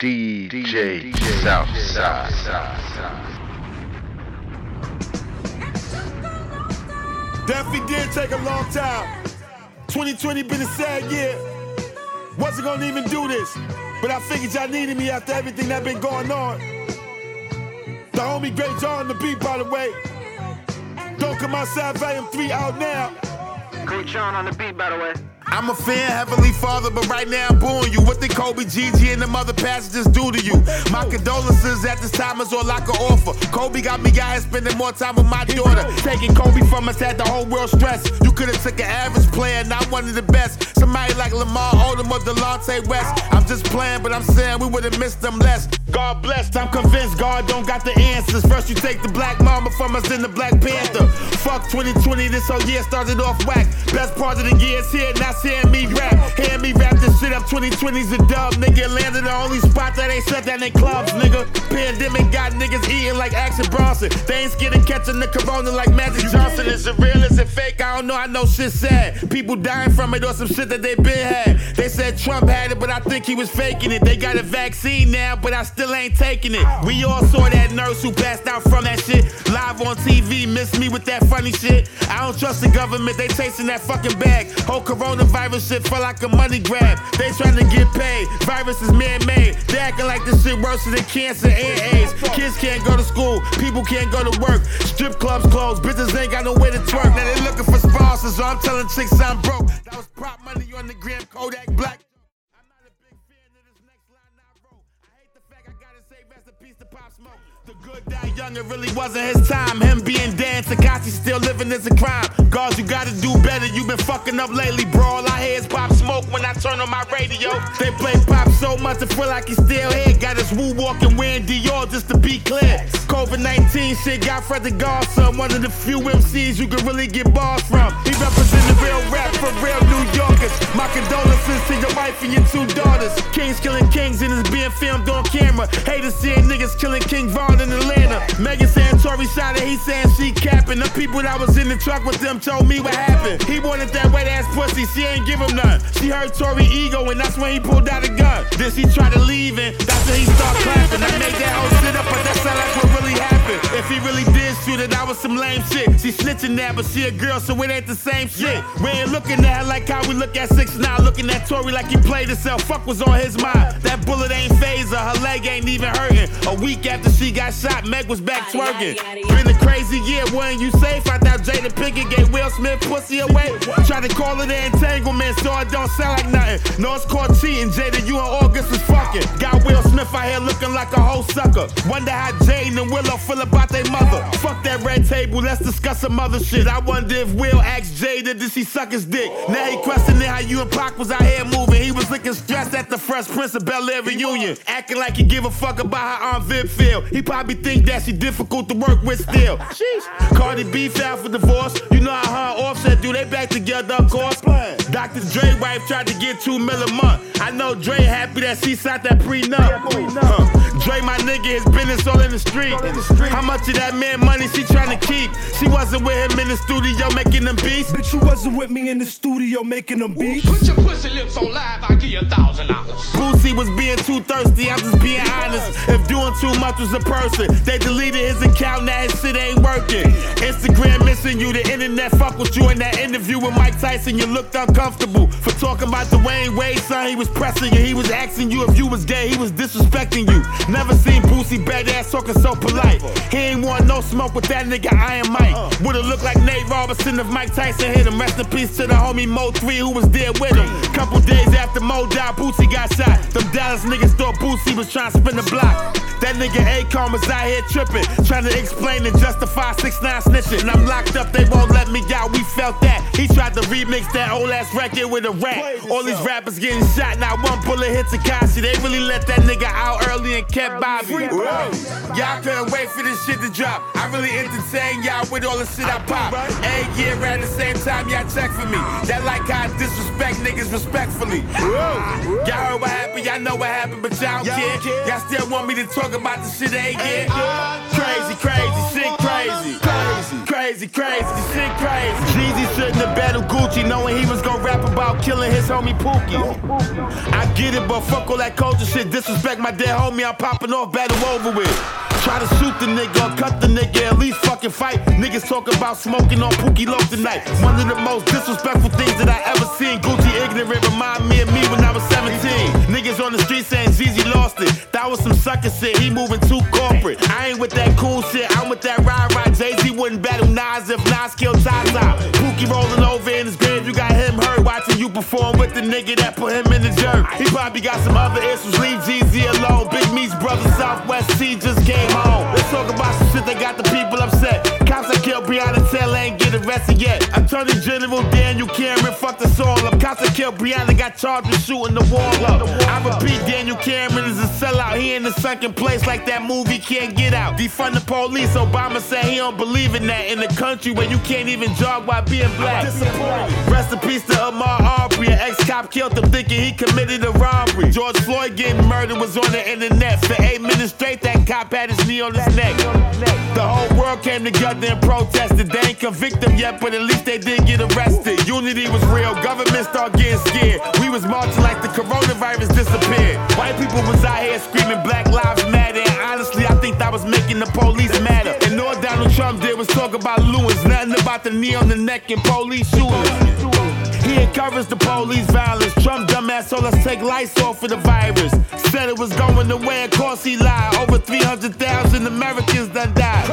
DJ Southside. Definitely did take a long time. 2020 been a sad year. Wasn't gonna even do this, but I figured y'all needed me after everything that been going on. The homie Great John on the beat, by the way. Don't come outside, volume 3 out now. Great John on the beat, by the way. I'm a fan, Heavenly Father, but right now I'm booing you. What did Kobe, Gigi, and them other passengers do to you? My condolences at this time is all I can offer. Kobe got me out here spending more time with my daughter. Taking Kobe from us had the whole world stressed. You could have took an average player, not one of the best. Somebody like Lamar Odom or Delonte West. I'm just playing, but I'm saying we would have missed them less. God blessed, I'm convinced God don't got the answers. First you take the Black Mamba from us, then the Black Panther. Fuck 2020, this whole year started off whack. Best part of the year is here, now seeing me rap. Hand me rap this shit up, 2020's a dub, nigga. Atlanta the only spot that ain't shut down in clubs, nigga. Pandemic got niggas eating like Action Bronson. They ain't scared of catching the corona like Magic Johnson. Is it real, is it fake? I don't know, I know shit sad. People dying from it or some shit that they been had. They said Trump had it, but I think he was faking it. They got a vaccine now, but I still ain't taking it. We all saw that nurse who passed out from that shit. Live on TV, miss me with that funny shit. I don't trust the government, they chasing that fucking bag. Whole coronavirus shit felt like a money grab. They trying to get paid. Virus is man-made. They acting like this shit worse than cancer and AIDS. Kids can't go to school, people can't go to work. Strip clubs closed, bitches ain't got no way to twerk. Now they looking for sponsors, so I'm telling chicks I'm broke. That was prop money on the gram, Kodak Black. Die young, it really wasn't his time. Him being Dan Tekashi still living is a crime. God, you gotta do better. You been fucking up lately, bro. All I hear is Pop Smoke when I turn on my radio. They play Pop so much, I feel like he's still here. Got his woo walking wearing Dior just to be clear. COVID 19 shit got Fred the Godson, one of the few MCs you can really get bars from. He represented real rap for real New Yorkers. My condolences to your wife and your two daughters. Kings killing kings and it's being filmed on camera. Haters seeing niggas killing King Von in Atlanta. Megan Santori Tory shot it, he saying she capping. The people that was in the truck with them told me what happened. He wanted that wet ass pussy, she ain't give him none. She heard Tory ego and that's when he pulled out a gun. Then she tried to leave and that's when he start clapping. I made that whole shit up, but that sound like what happened. If he really did shoot it, that was some lame shit. She snitching that, but she a girl, so it ain't the same shit. We ain't looking at her like how we look at 6 9 looking at Tory like he played himself. Fuck was on his mind. That bullet ain't phaser, her, leg ain't even hurting. A week after she got shot, Meg was back twerking. Been a crazy year, wasn't you safe? I thought Jada Pinkett gave Will Smith pussy away. Tried to call it an entanglement, so it don't sound like nothing. No, it's called cheating, Jada. You and August was fucking. Got Will Smith out here looking like a whole sucker. Wonder how Jaden and Willow feel about their mother. Fuck that red table, let's discuss some other shit. I wonder if Will asked Jada, did she suck his dick? Now he questioning how you and Pac was out here moving. He was looking stressed at the Fresh Prince of Bel Air reunion. Acting like he give a fuck about how Aunt Viv feel. He probably think that she difficult to work with still. Sheesh. Cardi B filed for divorce. You know how her Offset do, they back together, of course. Dr. Dre wife tried to get two mil a month. I know Dre happy that she signed that prenup. Huh. Dre, my nigga, his business all in the street. How much of that man money she trying to keep? She wasn't with him in the studio making them beats. Bitch, you wasn't with me in the studio making them beats. Put your pussy lips on live, I'll give you a thousand dollars. Boosie was being too thirsty, I'm just being honest. If doing too much was a person, they deleted his account, now his shit ain't working. Instagram missing you, the internet fuck with you in that interview with Mike Tyson. You looked uncomfortable for talking about Dwyane Wade, son. He was pressing you, he was asking you if you was gay, he was disrespecting you. Never seen Boosie Badazz talking so polite. He ain't want no smoke with that nigga Iron Mike. Would've looked like Nate Robinson if Mike Tyson hit him. Rest in peace to the homie Mo 3 who was there with him. Couple days after Mo died, Boosie got shot. Them Dallas niggas thought Boosie was trying to spin the block. That nigga Akon was out here tripping, trying to explain and justify 6 9 snitching. And I'm locked up, they won't let me out. We felt that. He tried to remix that old ass record with a rap. All these rappers getting shot, now one bullet hit Tekashi. They really let that nigga out early and Bobby. Y'all couldn't wait for this shit to drop. I really entertain y'all with all the shit I pop. Every year at the same time, y'all check for me. That like how I disrespect niggas respectfully. Y'all heard what happened, y'all know what happened, but y'all don't care. Y'all still want me to talk about the shit they get. Crazy, crazy, shit crazy. crazy, crazy, crazy, sick crazy. Jeezy shouldn't have battled Gucci, knowing he was gonna rap about killing his homie Pookie. I get it, but fuck all that culture shit. Disrespect my dead homie, I'm popping off, battle over with. Try to shoot the nigga or cut the nigga, at least fucking fight. Niggas talk about smoking on Pookie Loc tonight. One of the most disrespectful things that I ever seen. Gucci ignorant remind me of me when I was 17. Niggas on the street saying Jeezy lost it. That was some sucker shit, he moving too corporate. I ain't with that cool shit, I'm with that ride ride. Jay-Z wouldn't battle Nas if Nas killed Zaza. Pookie rolling over in his grave, you got him hurt watching you perform with the nigga that put him in the jerk. He probably got some other issues, leave Jeezy alone. Big Meech's brother Southwest T just came home. Let's talk about some shit that got the people upset. Cops that killed Breonna Taylor ain't get arrested yet. Attorney General Daniel Cameron fucked us all up. Cops that killed Breonna got charged with shooting the wall up. I repeat, Daniel Cameron is a sellout. He in the sunken place like that movie can't get out. Defund the police. Obama said he don't believe in that. In the country where you can't even jog while being black. Rest in peace to Ahmaud Arbery. An ex-cop killed him thinking he committed a robbery. George Floyd getting murdered was on the internet. For eight minutes straight, that cop had his The whole world came together and protested. They ain't convict yet, but at least they did get arrested. Unity was real. Government started getting scared. We was marching like the coronavirus disappeared. White people was out here screaming Black Lives Matter. And honestly, I think that was making the police matter. And all Donald Trump did was talk about Lewis. Nothing about the knee on the neck and police shootings. He encouraged the police violence. Trump dumbass told us take lights off for the virus. Said it was going away, of course he lied. Over 300,000 Americans done died.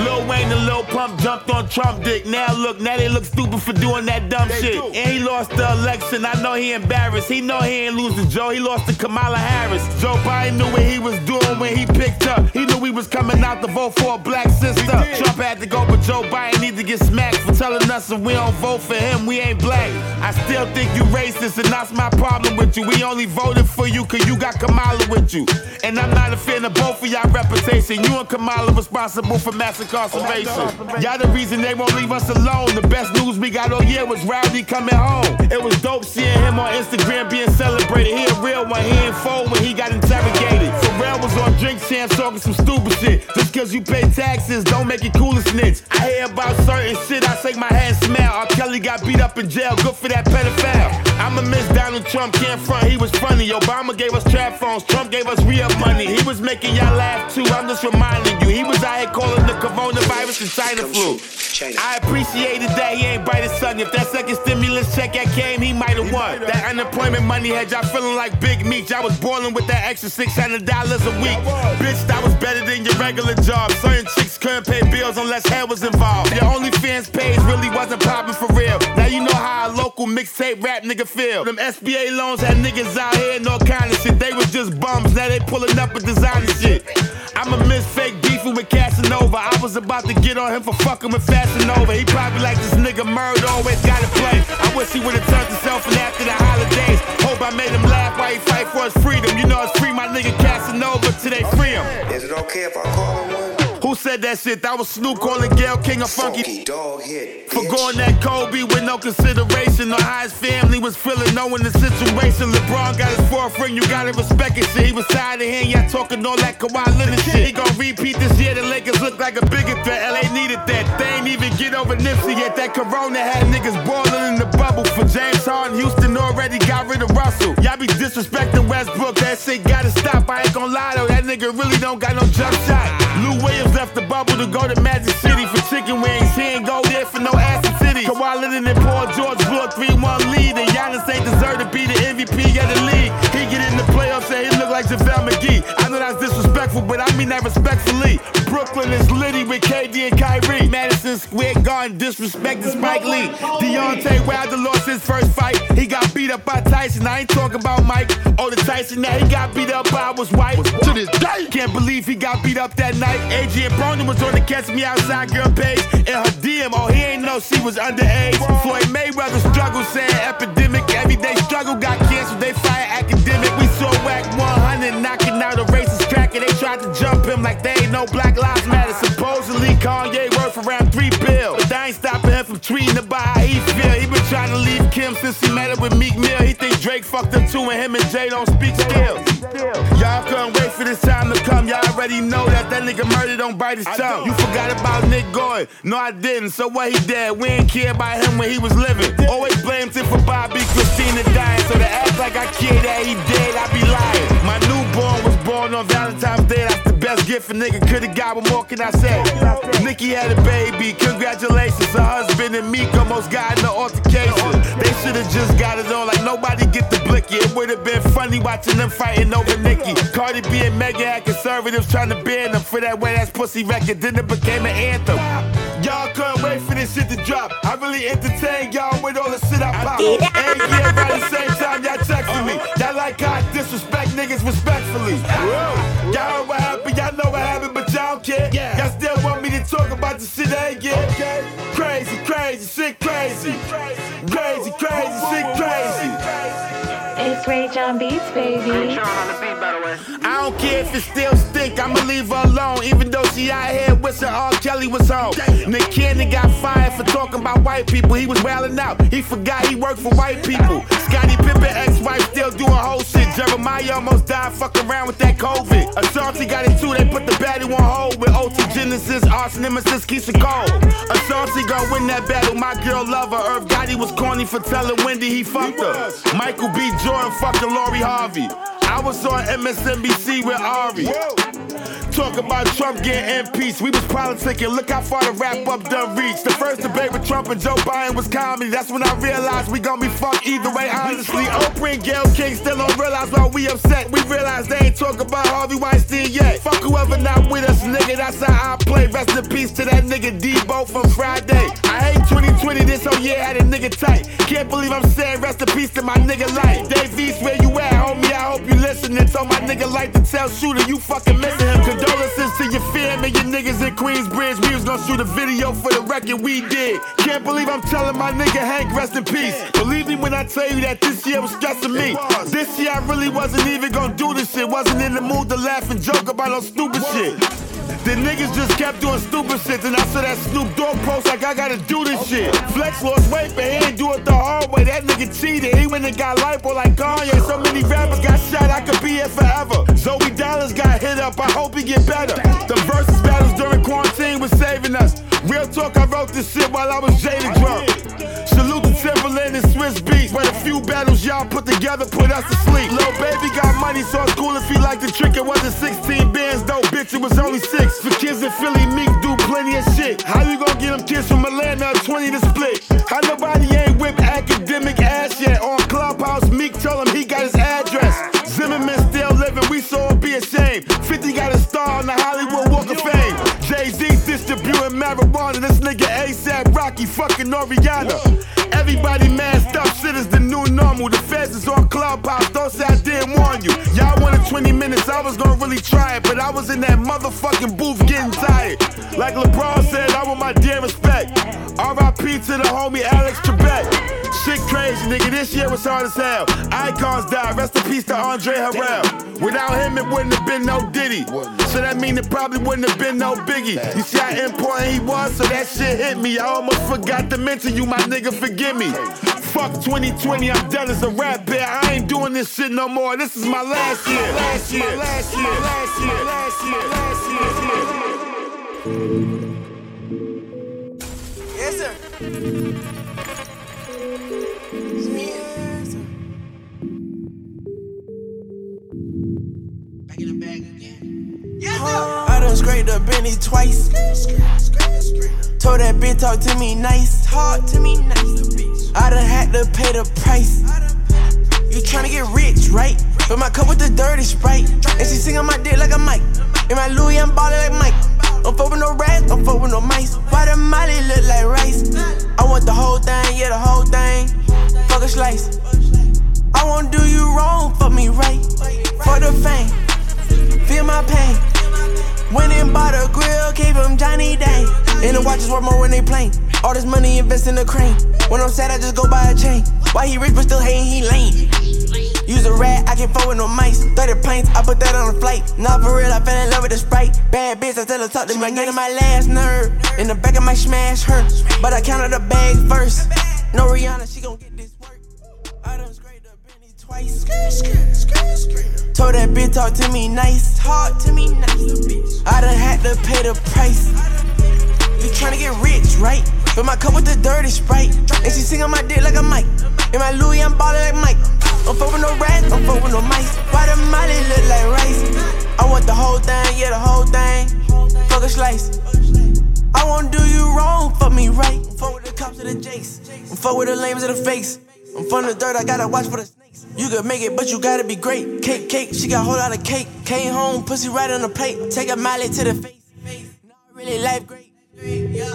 Lil Wayne and Lil Pump jumped on Trump dick. Now look, now they look stupid for doing that dumb shit. And he lost the election. I know he embarrassed. He know he ain't losing Joe. He lost to Kamala Harris. Joe Biden knew what he was doing when he picked up. He knew he was coming out to vote for a black sister. Trump had to go, but Joe Biden need to get smacked for telling us if we don't vote for him, we ain't black. I still think you racist, and that's my problem with you. We only voted for you cause you got Kamala with you. And I'm not a fan of both of y'all reputation. You and Kamala responsible for mass incarceration. Y'all the reason they won't leave us alone. The best news we got all year was Rowdy coming home. It was dope seeing him on Instagram being celebrated. He a real one, he ain't fold when he got interrogated. Pharrell was on Drink Champs talking some stupid shit. Just cause you pay taxes, don't make it cool as snitch. I hear about certain shit, I shake my head and smile. R. Kelly got beat up in jail, good for that pedophile. I'ma miss Donald Trump, can't front, he was funny. Obama gave us trap phones, Trump gave us real money. He was making y'all laugh too, I'm just reminding you. He was out here calling the coronavirus the China flu. I appreciated that he ain't bite his tongue. If that second stimulus check had came, he might have won. That unemployment money had y'all feeling like big meat. Y'all was boiling with that extra $600 a week. Bitch, that was better than your regular job. Certain chicks couldn't pay bills unless hair was involved. Your OnlyFans page really wasn't popping for real. Now you know how a local mixtape rap nigga feel. Them SBA loans had niggas out here and all kind of shit. They was just bums. Now they pulling up with designer shit. I'ma miss fake beefing with Casanova. I was about to get on him for fucking with Fashion He probably like this nigga murder, always gotta play. I wish he would've turned himself in after the holidays. Hope I made him laugh while he fight for his freedom. You know it's free my nigga Casanova they free him. Is it okay if I call him one? Who said that shit? That was Snoop calling Gayle King a funky. Funky dog hit. For going that Kobe with no consideration on how his family was feeling, knowing the situation. LeBron got his fourth ring, you gotta respect it. Shit, he was tired of hearing y'all talking all that Kawhi Leonard shit. He gon' repeat this year. The Lakers look like a bigger threat. LA needed that. They ain't even get over Nipsey yet. That Corona had niggas boiling in the bubble. For James Harden, Houston already got rid of Russell. Y'all be disrespecting Westbrook. That shit gotta stop. I ain't gon' lie though, that nigga really don't got no jump shot. Lou Williams left the bubble to go to Magic City for chicken wings. He ain't go there for no ass city. Kawhi Leonard and Paul George blew a 3-1 lead, and Giannis ain't deserve to be the MVP of the league. He get in the playoffs and he look like JaVale McGee. I know that's disrespectful, but I mean that respectfully. Brooklyn is litty with KD and Kyrie. Madison Square Garden disrespecting Spike Lee. Deontay Wilder lost his first fight. He got beat up by Tyson. I ain't talking about Mike. Oh, the Tyson that he got beat up by was white. To this day, can't believe he got beat up that night. Adrien Broner was on the Catch Me Outside girl page. in her DM, oh, he ain't know she was underage. Floyd Mayweather struggle saying epidemic. Everyday struggle got canceled. They fire Akademiks. We saw Wack 100 knocking out a racist tracker. They tried to jump him like they ain't no Black Lives Matter. Supposedly Kanye worth around three bills. Ain't stopping him from tweeting about how he feel. He been trying to leave Kim since he met her with Meek Mill. He think Drake fucked him too and him and Jay don't speak skills. Y'all couldn't wait for this time to come. Y'all already know that that nigga murdered don't bite his tongue. You forgot about Nick Gordon. No, I didn't. So what he did? We ain't care about him when he was living. Always blamed him for Bobbi Kristina dying. So to act like I care that he dead, I be lying. My newborn born on Valentine's Day. That's the best gift a nigga could've got. What more can I say? Nikki had a baby. Congratulations. Her husband and Meek almost got in the altercation. They should've just got it on like nobody get the blicky. It would've been funny watching them fighting over Nikki. Cardi B and Megan had conservatives trying to ban them for that wet ass pussy record. Then it became an anthem. Y'all couldn't wait for this shit to drop. I really entertain y'all with all the shit I pop. And yeah, by the same time y'all texting me. Y'all like how I disrespect niggas respectfully. Y'all heard Ray John Beats, baby. Coach Sean on the beat, by the way. I don't care if it still stink, I'ma leave her alone. Even though she out here wishing R. Kelly was home. Nick Cannon got fired for talking about white people. He was wildin' out. He forgot he worked for white people. Scottie Pippen ex-wife still doing whole shit. Jeremih almost died fucking around with that COVID. Ashanti got it too. They put the baddie on hold with OT Genesis, Arts Nemesis, Keyshia Cole. Ashanti gon' win that battle. My girl love her. Irv Gotti was corny for telling Wendy he fucked her. Michael B. Jordan fucking Lori Harvey. I was on MSNBC with Ari. Talk about Trump getting impeached. We was politicking. Look how far the wrap up done reached. The first debate with Trump and Joe Biden was comedy. That's when I realized we gon' be fucked either way. Honestly, Oprah and Gayle King still don't realize why we upset. We realize they ain't talk about Harvey Weinstein yet. Fuck whoever not with us, nigga. That's how I play. Rest in peace to that nigga Debo from Friday. I hate 2020. This whole year had a nigga tight. Can't believe I'm saying rest in peace to my nigga life. Dave East, where you at, homie? I hope you listening. Told my nigga like to tell Shooter you fucking missing him. Condolences to your fam and your niggas in Queensbridge. We was gonna shoot a video for the record we did. Can't believe I'm telling my nigga Hank rest in peace. Believe me when I tell you that this year was stressing me. This year I really wasn't even gonna do this shit. Wasn't in the mood to laugh and joke about no stupid shit. The niggas just kept doing stupid shit, and I saw that Snoop Dogg post like I gotta do this shit. Flex lost weight, but he ain't do it the hard way. That nigga cheated. He went and got lipo like Kanye. So many rappers got shot, I could be here forever. Zoey Dollaz got hit up, I hope he get better. The versus battles during quarantine was saving us. Real talk, I wrote this shit while I was jaded drunk. Salute to Timbaland and Swizz Beatz, but a few battles y'all put together put us to sleep. Lil baby got money, so it's cool if he like the trick. It wasn't 16 bands though, bitch, it was only six. For kids in Philly, Meek do plenty of shit. How you gonna get them kids from Atlanta a 20 to split? How nobody ain't whipped Akademiks ass yet? On Clubhouse, Meek told him he got his address. Zimmerman still living, we saw it be ashamed. 50 got a star on the Hollywood Walk of Fame. Jay-Z marijuana, this nigga ASAP Rocky fucking Rihanna. Everybody masked up, shit is the new normal. The feds is on Clubhouse, don't say I didn't warn you. Y'all wanted 20 minutes, I was gonna really try it, but I was in that motherfucking booth getting tired. Like LeBron said, I want my damn respect. RIP to the homie Alex Trebek. Shit crazy, nigga. This year was hard as hell. Icons died. Rest in peace to Andre Harrell. Without him, it wouldn't have been no Diddy. So that mean it probably wouldn't have been no Biggie. You see I important he was, so that shit hit me. I almost forgot to mention you, my nigga. Forgive me. Fuck 2020, I'm done as a rap bear. I ain't doing this shit no more. This is my last year. Last year. Last year. Last year. Last year. Last year. Yes, sir. Yes, sir. Back in the bag again. Yes, sir. Done scraped up Benny twice. Told that bitch talk to me nice. Talk to me nice. I done had to pay the price. You tryna get rich, right? Fill my cup with the dirty sprite. And she sing on my dick like a mic. In my Louis, I'm ballin' like Mike. Don't fuck with no rats, don't fuck with no mice. Why the molly look like rice? I want the whole thing, yeah, the whole thing. Fuck a slice. I won't do you wrong, fuck me right. For the fame, feel my pain. Went and bought a grill, gave him Johnny Day. And the watches worth more when they plain. All this money invest in the crane. When I'm sad, I just go buy a chain. Why he rich but still hating, he lame. Use a rat, I can't fuck with no mice. 30 planes, I put that on a flight. Not for real, I fell in love with the sprite. Bad bitch, I tell her talk to me. Getting my last nerve. In the back of my smash her. But I counted the bag first. No Rihanna, she gon' get Told that bitch talk to me nice. Talk to me nice. I done had to pay the price. You tryna get rich, right? Fill my cup with the dirty sprite. And she sing on my dick like a mic. In my Louis, I'm ballin' like Mike. I'm fuck with no rats, I'm fuck with no mice. Why the molly look like rice? I want the whole thing, yeah, the whole thing. Fuck a slice. I won't do you wrong, fuck me right. I'm fuck with the cops and the jakes. I'm fuck with the lames and the fakes. I'm from the dirt, I gotta watch for the. You could make it, but you gotta be great. Cake, cake, she got a whole lot of cake. Came home, pussy right on the plate. Take a molly to the face. Now I really life great.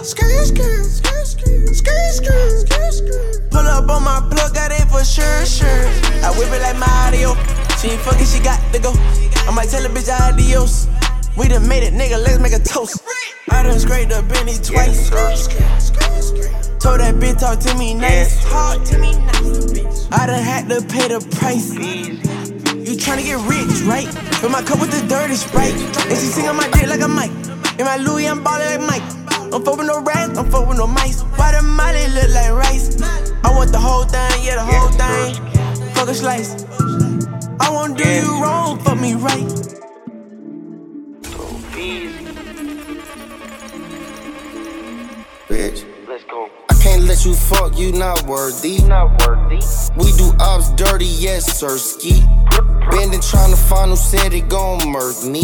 Skirt, skirt, skirt, skirt, skirt, skirt, skirt. Pull up on my plug, got it for sure, sure. I whip it like Mario. She ain't fucking, she got to go. I might tell a bitch adios. We done made it, nigga, let's make a toast. I done scraped the Benny twice. Told that bitch talk to me nice. Talk to me nice. I done had to pay the price. You tryna get rich, right? Fill my cup with the dirty sprite. And she sing on my dick like a mic. In my Louis, I'm ballin' like Mike. I'm fuck with no rats, I'm fuck with no mice. Why the molly look like rice? I want the whole thing, yeah, the whole thing. Fuck a slice. I won't do you wrong, fuck me right. Go. I can't let you fuck, you not worthy. Not worthy. We do ops dirty, yes, sir, ski. Bending trying to find who said it gon' murder me.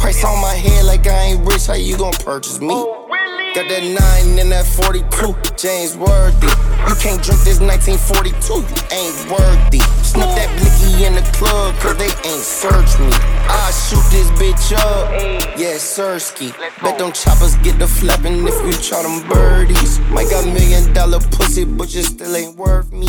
Price on my head like I ain't rich, how you gon' purchase me? Oh. Got that 9 and that 42, James Worthy. You can't drink this 1942, you ain't worthy. Snuff that blicky in the club, cause they ain't search me. I shoot this bitch up, yeah, Sirski. Bet them choppers get the flapping if you try them birdies. Might got million dollar pussy, but you still ain't worth me.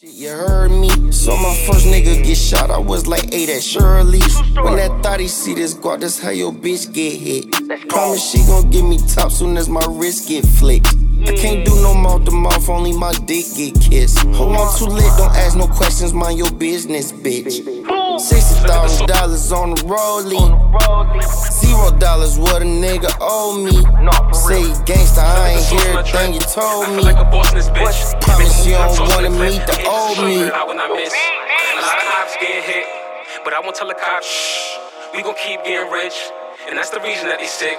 You heard me. So my first nigga get shot, I was like eight at Shirley's. When that thought he see this guap, that's how your bitch get hit. Promise she gon' give me top soon as my wrist get flicked. I can't do no mouth to mouth, only my dick get kissed. Hold on too lit, don't ask no questions, mind your business, bitch. Sixty thousand dollars on the rollie. Zero dollars what a nigga owe me. Say gangsta, I ain't hear a thing you told me. feel like a boss in this bitch. Promise you don't wanna meet the old me. I will not miss. A lot of ops getting hit, but I won't tell the cops. Shh, we gon' keep getting rich, and that's the reason that they sick.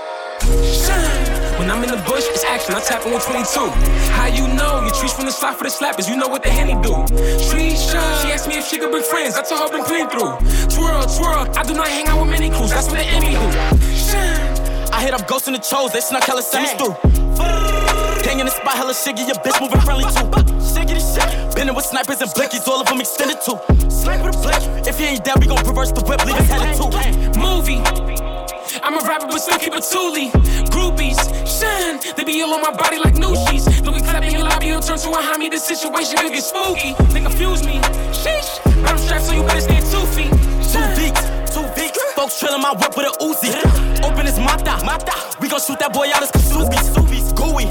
When I'm in the bush, it's action. I'm tapping 122. How you know? You trees from the slot for the slappers. You know what the henny do. Tree shot. She could bring friends. I told her bring clean through. Twirl, twirl. I do not hang out with many crews. That's what the enemy do. I hit up Ghost in the Chose, they snuck hella semis through. Gang in the spot, hella shiggy, your bitch moving friendly too. Shiggy shit. Been in with snipers and blickies, all of them extended too. Sniper the blick. If he ain't dead, we gon' reverse the whip, leave his headed too. movie. I'm a rapper, but still keep a toolie. Groupies, shine. They be all on my body like new sheets. Louis clapping your lobby, it'll turn to a homie. This situation could get spooky. They confuse me. Sheesh. I'm strapped, so you better stay two feet. Two beats, two beats. Folks trailing my whip with a Uzi. Open his mata, mata. We gon' shoot that boy out as Kasubi. Gooey,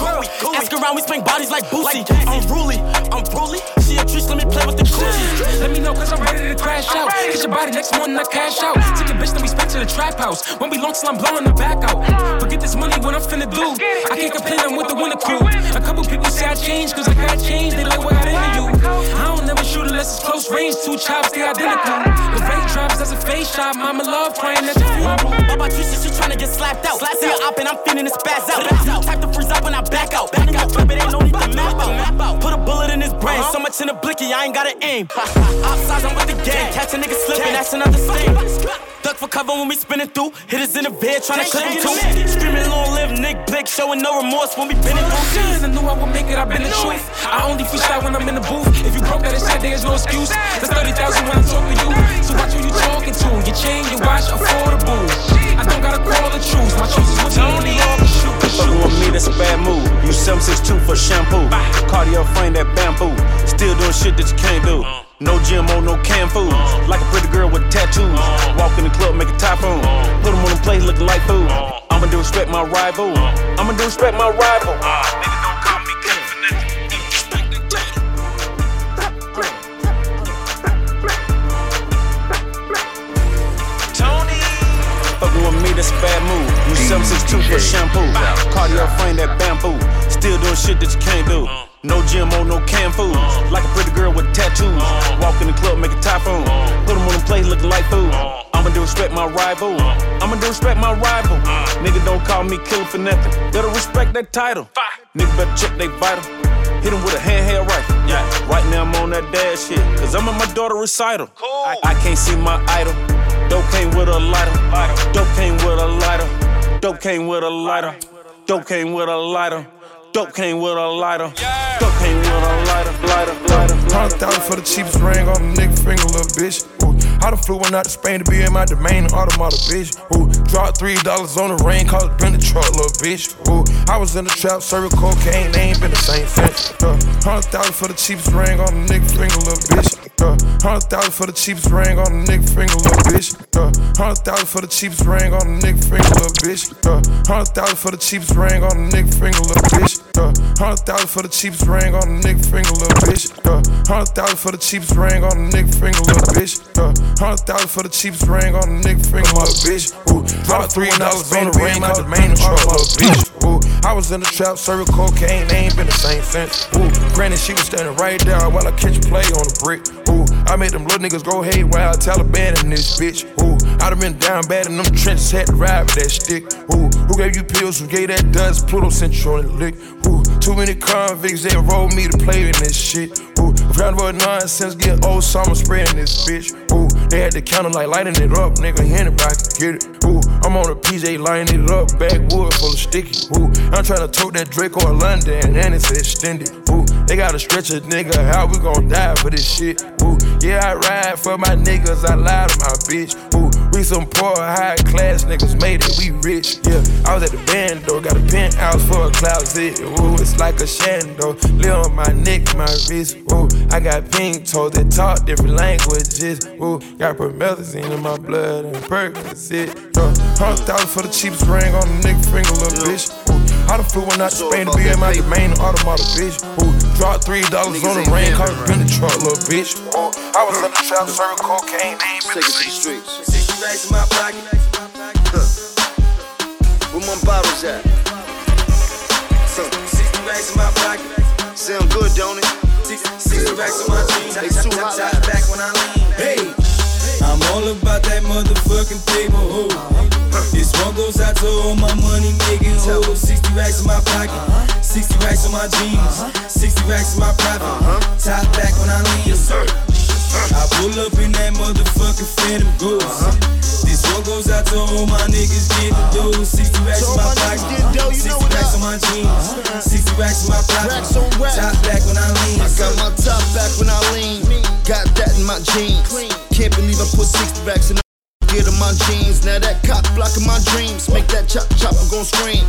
gooey. Ask around, we spank bodies like Boosie. Unruly, unruly. She a treat, let me play with the coochie. Let me know, cause I'm ready to crash out. Get your body next morning, I cash out. Take a bitch, then we spec to the trap house. Won't be long till I'm blowing the back out. Forget this money, what I'm finna do. I can't compare them with the winter crew. A couple people say I changed, cause I got changed. They like what got into you. I don't never shoot unless it's close range. Two chops, they identical. Fake that's a face shot. Mama love crying at the funeral. Baba Trisha, she tryna get slapped out. See her up and I'm feeling the spaz out. Type to freeze up when I back out. Back out, flip it, ain't no need to map out. Put a bullet in his brain. So much in the blicky, I ain't gotta aim. Outside, I'm with the gang. Catch a nigga slipping, that's another sting. Duck for cover when we spinning through. Hit us in the bed, tryna clip him too. Screaming long live Nick Blick, showing no remorse when we been in through. Shine, I knew I would make it, I've been the truth. I only freestyle when I'm in the booth. If you broke that, it's sad, there's no excuse. That's 30,000 when I'm talking to you. So watch who you talking to. Your chain, your watch, affordable. I don't gotta call the truth. My truth is with Tony off the shoot. Fucking with me, that's a bad move. Use 762 for shampoo. Cardio frame that bamboo. Still doing shit that you can't do. Uh. No GMO, no canned food. Like a pretty girl with tattoos. Walk in the club, make a typhoon. Put them on the plate looking like food. I'ma do respect my rival. I'ma do respect my rival. Ah, Nothing. Tony. Fucking with me, that's a bad move. Use 762 for shampoo. Cardio frame that bamboo. Still doing shit that you can't do. No GMO, no canned food. Like a pretty girl with tattoos. Walk in the club, make a typhoon. Put them on the plate looking like food. I'ma disrespect my rival. I'ma disrespect my rival. Nigga don't call me killer for nothing. Better respect that title. Nigga better check they vital. Hit him with a handheld rifle. Yeah. Right now I'm on that dash shit. Cause I'm at my daughter recital. I, I can't see my idol. Dope came with a lighter. Dope came with a lighter. Dope came with a lighter. Dope came with a lighter. Dope came with a lighter. Dope came with a lighter, lighter, lighter. Hundred thousand for the cheapest ring on a nigga finger, little bitch. Ooh, I done flew one out to Spain to be in my domain, automata, bitch. Ooh, dropped three dollars on the ring, called it been the truck, little bitch. Ooh, I was in the trap, serving cocaine, they ain't been the same since. Uh, Hundred thousand for the cheapest ring on a nigga finger, little bitch. Uh, Hundred thousand for the cheapest ring on a nigga finger, little bitch. Uh, Hundred thousand for the cheapest ring on a nigga finger, little bitch. Uh, Hundred thousand for the cheapest ring on a nigga finger, little bitch. Uh, Hundred thousand for the cheapest ring on a nigga finger, little bitch. Uh, Hundred thousand for the cheapest ring on a nigga finger, little bitch. Uh, Hundred thousand for the cheapest ring on a nigga finger, my bitch. Ooh, dropped three dollars on the ring, called the main truck, little bitch. Ooh, I was in the trap, serving cocaine, they ain't been the same since. Ooh, granted she was standing right there while I catch a play on the brick. Ooh, I made them little niggas go haywire, Taliban in this bitch. Ooh, I done been down bad in them trenches, had to ride with that stick. Ooh, who gave you pills? Who gave that dust? Pluto sent you on the lick. Ooh, too many convicts, they enrolled me to play in this shit. Ooh, round about nonsense, get old summer spraying this bitch. They had the counter like lighting it up, nigga, Henry, I can get it. Ooh, I'm on a PJ lining it up, backwood full of sticky. Ooh, I'm trying to tote that Draco or London, and it's extended. Ooh, they gotta stretch a nigga, how we gon' die for this shit? Ooh, yeah, I ride for my niggas, I lie to my bitch. Ooh, we some poor, high class niggas made it, we rich. Yeah, I was at the band though, got a penthouse for a closet. Ooh, it's like a shando, live on my neck, my wrist. Ooh, I got pink toes that talk different languages. Ooh, got promethazine in my blood and Percocet. Uh, Hundred thousand for the cheapest ring on a nigga finger, little bitch. Ooh, I done flew one out to Spain to be in my domain, automata, bitch. Ooh, dropped three dollars on the ring, called it been the truck, little bitch. Ooh, I was in the trap, serving cocaine, they ain't been the same. Sixty racks in my pocket. Where my bottles at? Sixty racks in my pocket. Sound good, don't it? Sixty racks on my jeans. Hey, Sue, Top holla. top back when I lean. Hey, I'm all about that motherfucking paper. Oh. This one goes out to all my money making hoes. 60 racks in my pocket. 60 racks on my jeans. 60 racks in my uh-huh. profit. Uh-huh. Top back when I lean. I pull up in that motherfucking Phantom Ghost. Uh-huh. This one goes out to all my niggas getting dough. 60 racks in my pocket. 60 racks on my jeans. 60 racks in my pocket. Racks on racks. Top back when I lean. I got my top back when I lean. Got that in my jeans. Can't believe I put 60 racks in get in my jeans. Now that cop blocking my dreams. Make that chop chop, I'm gon' scream.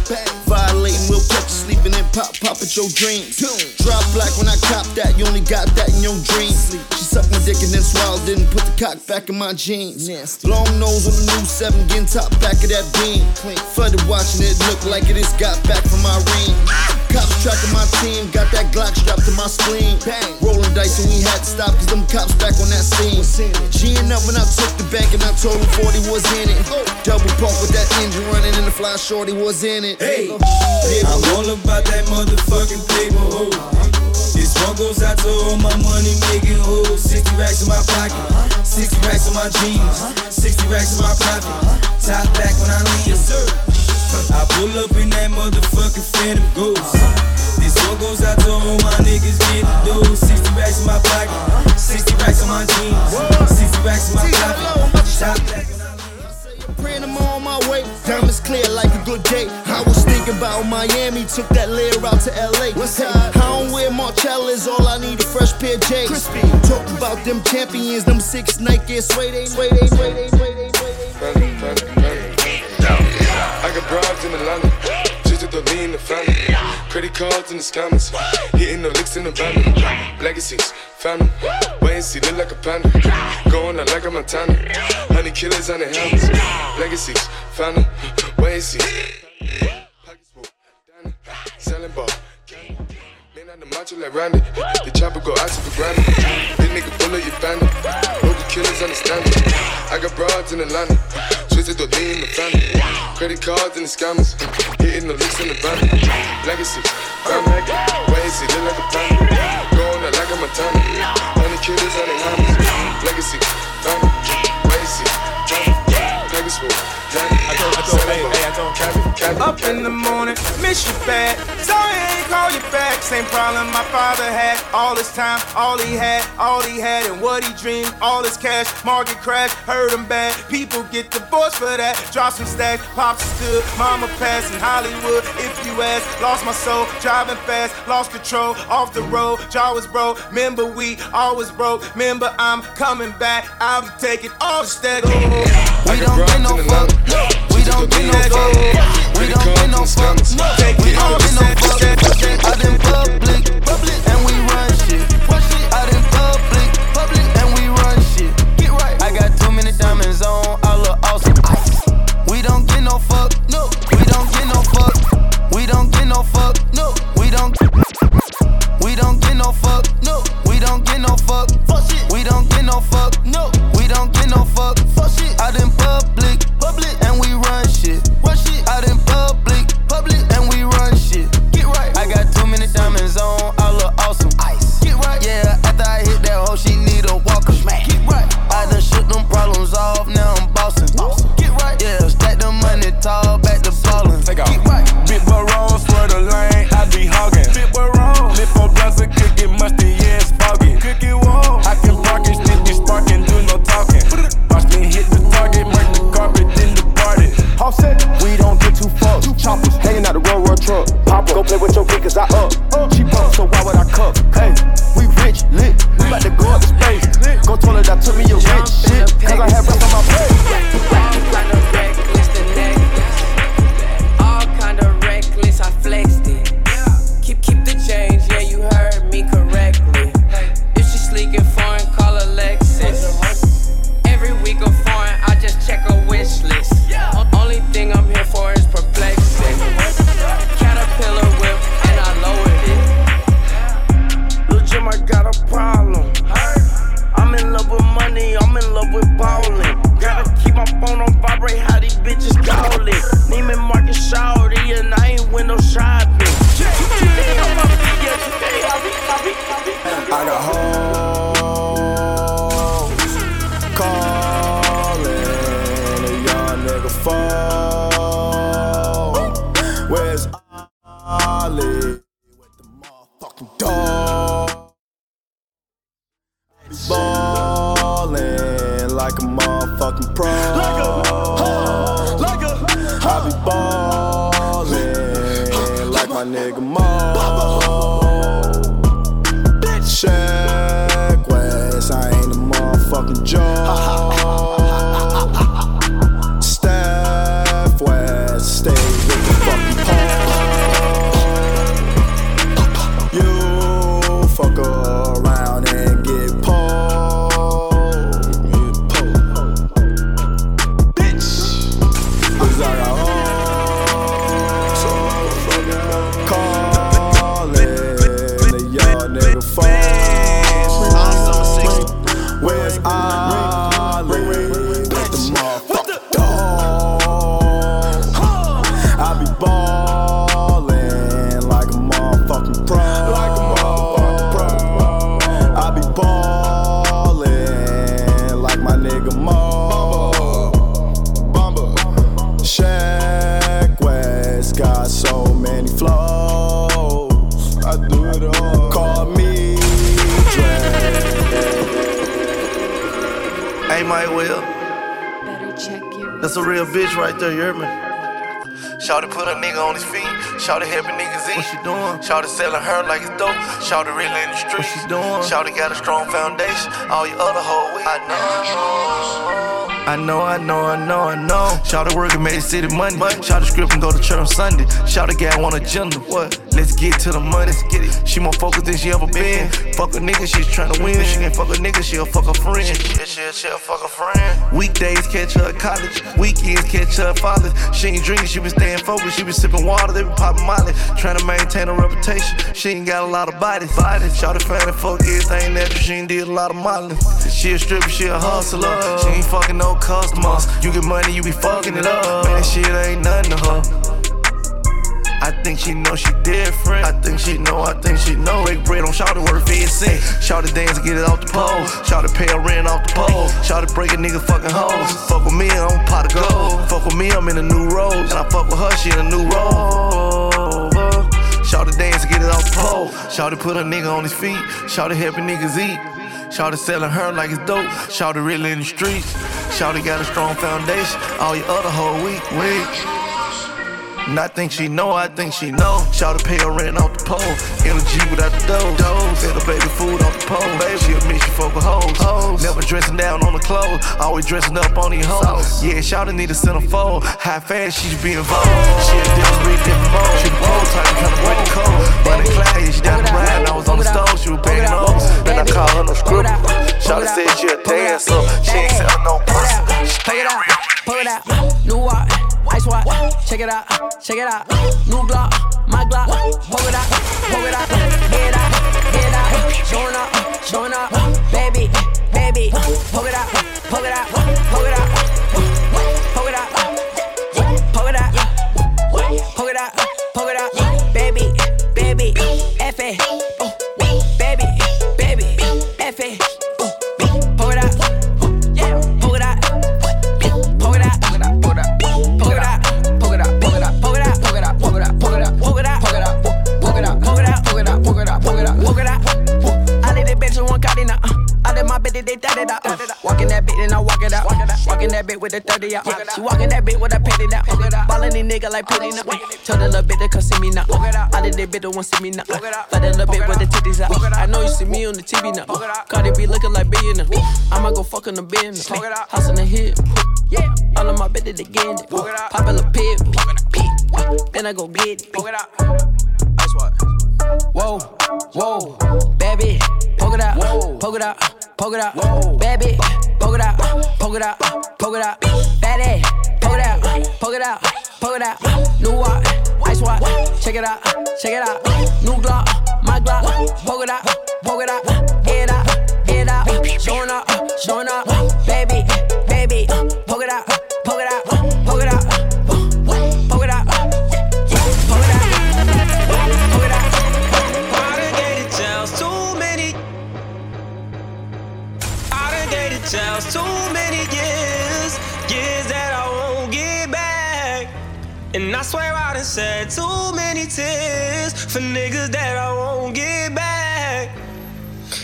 Violating, we'll catch you sleeping and pop pop at your dreams. Drop black when I cop that, you only got that in your dreams. She sucked my dick and then swallowed and put the cock back in my jeans. Long nose on the new seven, getting top back of that beam. Flooded watching it, look like it is got back from my ring. Cops tracking my team, got that Glock strapped to my spleen. Bang. Rolling dice and we had to stop cause them cops back on that scene. G'ing up when I took the bank and I told them 40 was in it. Double park with that engine running and the fly shorty was in it. Hey, I'm all about that motherfucking paper. Oh. This one goes out to all my money making hoes. 60 racks in my pocket, 60 racks in my jeans, 60 racks in my pocket. Top back when I lean. I pull up in that motherfucking Phantom Ghost. This one goes out to all my niggas getting dough. 60 racks in my pocket, 60 racks in my jeans, 60 racks in my pocket. Top back when I lean. Praying I'm on my way. Diamonds clear like a good day. I was thinking about Miami, took that layer out to LA. What's hey, I don't wear Marcellas, all I need a fresh pair of J's. Crispy. Talk about them champions, them six Nike suede, suede, suede, suede, suede, suede. I got bribes in Atlanta, just to lean in the family. Credit cards in the scammers, hitting the licks in the van. Legacies, family, wait and see, look like a panda. Going out like a Montana, honey killers on the helmets. Legacies, family, wait and see. Pockets full, selling ball. Man on the macho like Randy, the chopper go out for granted. Big nigga full of your bandit, local killers understand it. I got broads in Atlanta, Lean the family. Credit cards and the scammers. Hitting the licks in the van. Legacy, family. Ways it look like a plan. Going out like a Montana. Honey killers, honey hammers. Legacy, family. Ways I told, I told, hey, hey, I told Up in the morning, miss you bad. Sorry I ain't call you back. Same problem my father had. All his time, all he had, all he had, and what he dreamed. All his cash, market crash, hurt him bad. People get divorced for that. Drop some stacks, pops stood, mama passed in Hollywood. If you ask, lost my soul, driving fast, lost control, off the road. Jaw was broke. Remember we always broke. Remember I'm coming back. I'll be taking all the stacks. We don't get no fuck. We don't get no fuck. We don't get no fuck. We don't get no fuck. Out in public, and we run shit. Out in public, and we run shit. I got too many diamonds on. I look awesome. We don't get no fuck. No. We don't get no fuck. We don't get no fuck. No. We don't. We don't get no fuck. No. We don't get no fuck. Fuck shit. We don't get no fuck. No. We don't get no fuck. Fuck shit. Play with your kid, cause I up. Shawty really in the streets. What she doing? Shawty got a strong foundation. All your other hoe weak. I know. I know, I know, I know, I know. Shawty working, made city money. Shawty script and go to church on Sunday. Shawty got one agenda. What? Let's get to the money. Get it. She more focused than she ever been. Fuck a nigga, she's trying to win. She can't fuck a nigga, she'll fuck a friend. Yeah, she'll, she'll fuck a friend. Weekdays catch her at college. Weekends catch her at fathers. She ain't drinking, she been staying focused. She been sipping water, they been popping molly. Trying to maintain her reputation. She ain't got a lot of bodies. Bodies. Shawty fan fuck everything that she ain't did a lot of modeling. She a stripper, she a hustler. She ain't fucking no customers. You get money, you be fucking it up. Man, shit ain't nothing to her. Think she know she different. I think she know, I think she know. Break bread on shout work for cent. Shout dance and get it off the pole. Shout pay a rent off the pole. Shout break a nigga fucking hoes. Fuck with me, I'm a pot of gold. Fuck with me, I'm in a new rose. And I fuck with her, she in a new role. Shout dance and get it off the pole. Shout put a nigga on his feet. Shout helping niggas eat. To selling her like it's dope. To really in the streets. To got a strong foundation. All your other whole week, weak. And I think she know, I think she know. Shout to pay her rent off the pole. Energy without the dough. Fed her baby food off the pole. Baby, she admit she fuck with hoes. hoes. Never dressing down on the clothes. Always dressing up on these hoes. Yeah, shout to need a centerfold. How fast she be involved. She a different breed, different mode. She the pole type, kinda break the code. Running class, yeah, she down the ride. I was on the stove, she was banging hoes. Then I call her no script. Shout said she a dancer. She ain't sell no pussy. She it out, pull it out, new walk, ice walk, check it out, check it out, new Glock, my Glock, pull it out, pull it out, get out, get out, showing up, showing up, baby, baby, pull it out, pull it out, bitch with the 30 out. She walking that bitch with a petty now. Ballin' these nigga like petty now. Tell the little bitch to come see me now. I did that bitch that want see me now. But that little bitch with the titties out. I know you see me on the TV now. Cardi be looking like billionaire. I'ma go fuck on the business. House in the hill. Yeah, all of my bitches it. Pop a little pit. Then I go get it. Whoa, whoa, baby, poke it out, poke it out, poke it out, baby, poke it out, poke it out, poke it out, baby, poke it out, poke it out, poke it out, new walk, ice walk, check it out, check it out, new Glock, my Glock, poke it out, poke it out, get it out, get it out, showing up, showing up, baby, shed too many tears for niggas that I won't get back.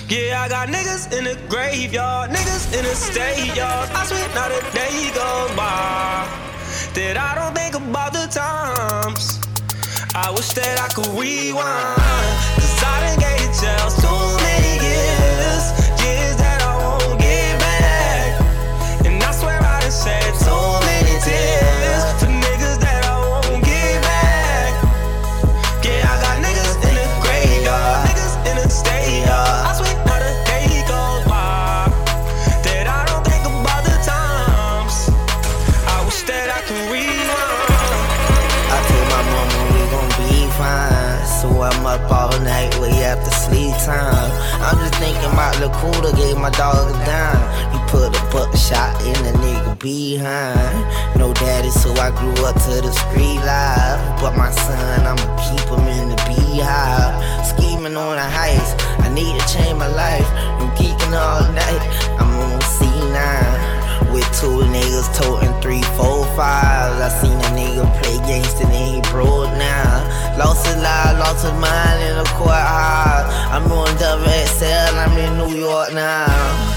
Yeah, I got niggas in the graveyard, niggas in the state yard. I swear not a day goes by that I don't think about the times. I wish that I could rewind. Cause I done gated jails too many years. Night way after sleep time. I'm just thinking about Lakuta gave my dog a dime. You put a buckshot in the nigga behind. No daddy, so I grew up to the street life. But my son, I'ma keep him in the beehive. Scheming on a heist, I need to change my life. I'm geeking all night, I'm on C9. With two niggas toting three, four, fives. I seen a nigga play gangsta, then he broke now. Lost his life, lost his mind in the courthouse. I'm on WXL, I'm in New York now.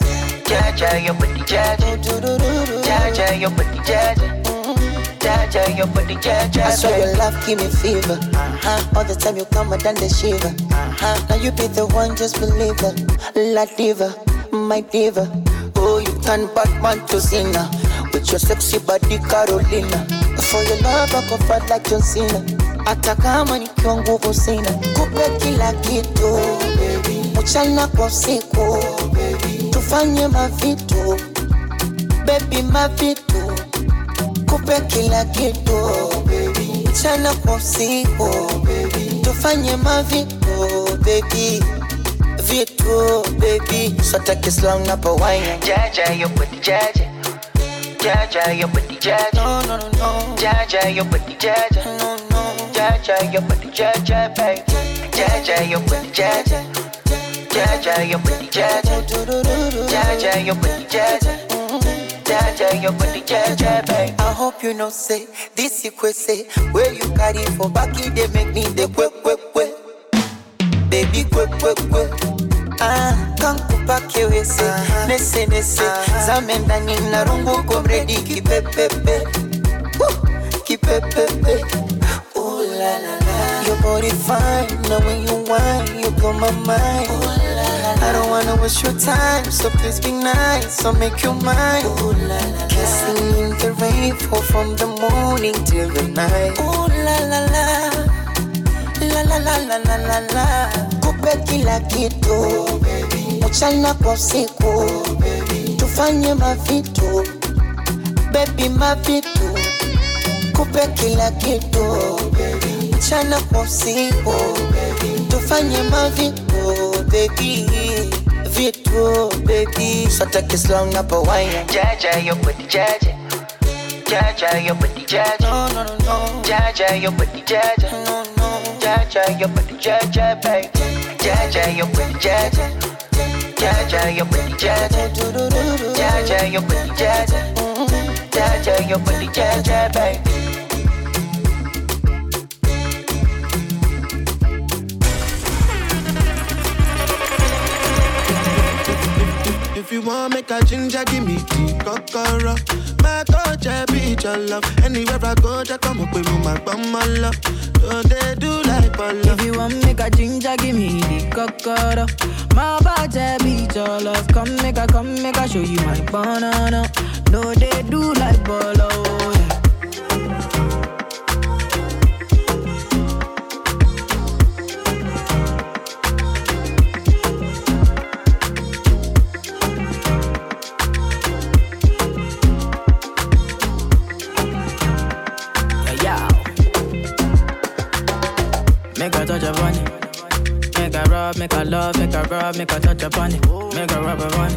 your pretty Jaja. Jaja, your pretty Jaja. No, no, no, no. Jaja, your pretty Jaja. Jaja, your pretty Jaja, baby. Jaja, your pretty Jaja. Jaja, your body jaja. Jaja, your body jaja. Jaja, your body jaja. I swear your love give me fever. Uh-huh. All the time you come, done the shiver. Uh-huh. Now you be the one, just believe it. La diva, my diva. Oh, you turn Batman to Cena with your sexy body, Carolina. For your love, I go fight like John Cena. Hata kama nikiwa nguvu sina, kupe kila kitu mchana kwa usiku, tufanye mavitu bebi, mavitu kupe kila kitu mchana kwa usiku, tufanye mavitu bebi vitu baby, sotake slang na pawaina Jaja, your body jaja. Jaja, your body jaja. No, no, no, no. Jaja, your body jaja. No, no. Jaja, your body jaja, baby. Jaja, your body jaja. Jaja, your body jaja. Jaja, your body jaja. Jaja, your body jaja, baby. I hope you know say this you could say where you carry for? Back it they make me the quick quick quick baby quick quick quick ah kankupa kiwese nese nese zame ndani na rungu komredi kipepepe kipepepe Ooh la la la Your body fine, now when you whine, you blow my mind. Ooh la la I don't wanna waste your time, so please be nice, so make you mine. Ooh la la Kissing in the rain, fall from the morning till the night. Ooh la la la, la la la la la la la. Kupe kila kitu, mchana kwa usiku, tufanye mavitu, baby mavitu kupe kila kitu mchana kwa usiku tufanye mavitu bebi vitu bebi sotake slang na pawaina Jaja, your body jaja. Jaja, your body jaja. no, no, no, no. Jaja, your body jaja. No, no. Jaja, your body jaja, baby. Jaja, your body jaja. Jaja, your body jaja. Jaja, your body jaja. Jaja, your body jaja, baby. If you want make a ginger, give me the kokoro. My coach, I be your love. Anywhere I go, just come up with my bum, my love. So they do like Polo. If you want make a ginger, give me the cocoa. My body beat your love. Come make a, come make a show you my banana. No, they do like bolo. Rub, make a love, make a rub, make a touch upon it. Make a rub upon.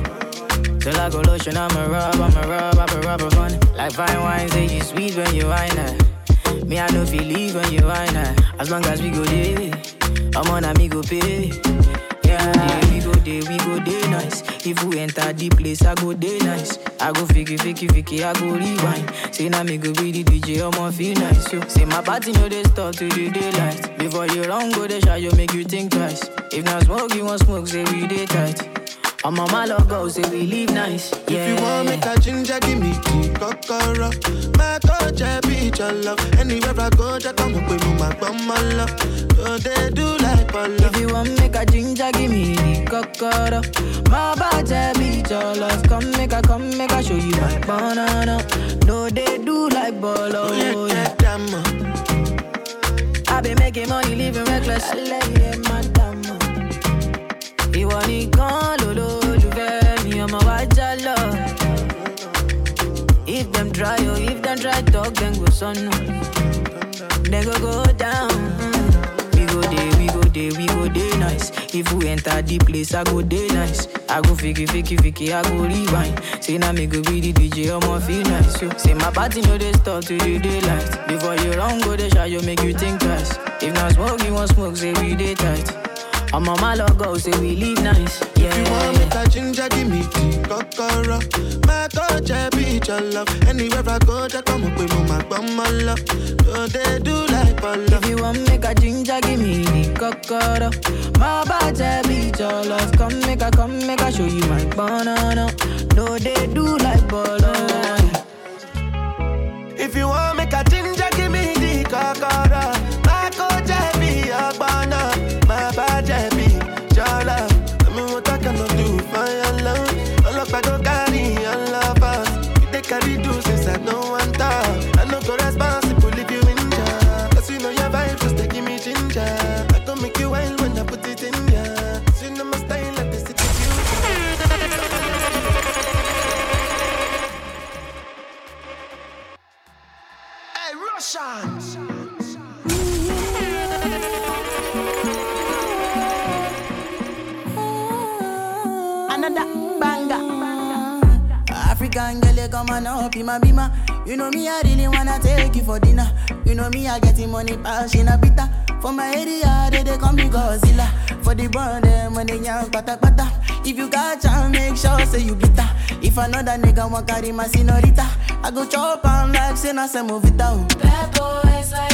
Till I go lotion, I'ma rub, I'ma rub, I'ma rub upon it. Like fine wine, say you sweet when you wine it. Me, I know feel leave when you wine it. As long as we go there, I'm on a me go pay. Yeah, we go there, we go there nice. If we enter the place, I go there nice. I go fiki, fiki, fiki, I go rewind. Say now me go be the DJ, I'ma feel nice. Yo. Say my party know they stop to the daylight. Before you run, go they shot, you make you think twice. If not smoke, you want smoke, say we day tight. I'm on my logo, say we live nice. Yeah. If you want make a ginger, give me the kokoro. My coach, I be your love. Anywhere I go, just come up with my bum, love. So they do like Polo. If you want make a ginger, give me the cocoa. My body beat your love. Come make a, come make a show you my banana. No, they do like bolo. Oh, yeah. I be making money, living reckless. Lẹ́yìn madam. Ìwọ nìkan lolólùfẹ́ mi, ọmọ wa já lọ. If them try, oh, if them try talk, then go sọnù. Then go go down. We go there, we go there, we go there nice. If we enter the place, I go there nice. I go fiki, fiki, fiki, I go rewind. Say now me go be the DJ, I'ma feel nice. Yo. Say my party know they stop to the daylight. Before you run, go they shot, you make you think twice. If not smoke, you want smoke, say we day tight. I'm on my logo, say we live nice. Yeah. If you want make a ginger, give me the kokoro. My coach, I be your love. Anywhere I go, just come up with my bum my love. No, they do like Polo. If you want make a ginger, give me the cocoa. My bad be your love. Come make a, come make a show you my banana. No, they do like Polo. If you want make a ginger, give me the cocoa. You my. You know me, I really wanna take you for dinner. You know me, I getting money, pass in a bita. For my area, they, they call me Godzilla. For the brand, them they young, pata pata. If you catch and make sure, say you bitter. If another nigga want carry my senorita, I go chop and like say na some oh. move it out. Bad boys like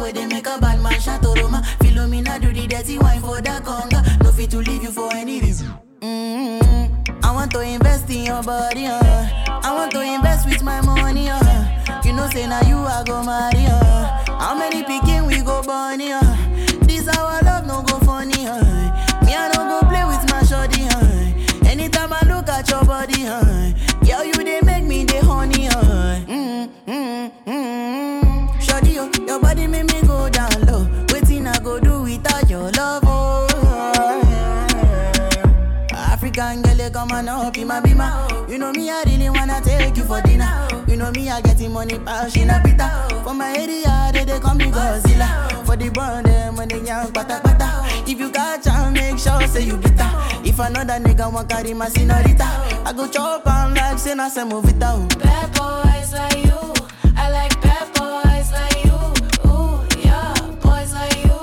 Back they make a bad man shot to Roma. Philomena do the dirty wine for the conga. No fit to leave you for any reason. Mm-hmm. I want to invest in your body, uh. I want to invest with my money, uh. You know, say now you I go marry, uh. How many picking we go bunny, uh. This our love no go funny, uh. Me I don't go play with my shorty, uh. Anytime I look at your body, uh. You come on up in my bima. You know me, I really wanna take you for dinner. You know me, I getting money, pass in a pita. For my area, they, they call me Godzilla. For the brand, eh, them when they young, pata pata. If you catch and make sure, say you get bitter. If another nigga want carry my senorita, I go chop and like say na move it out. Bad boys like you. I like bad boys like you. Ooh, yeah, boys like you.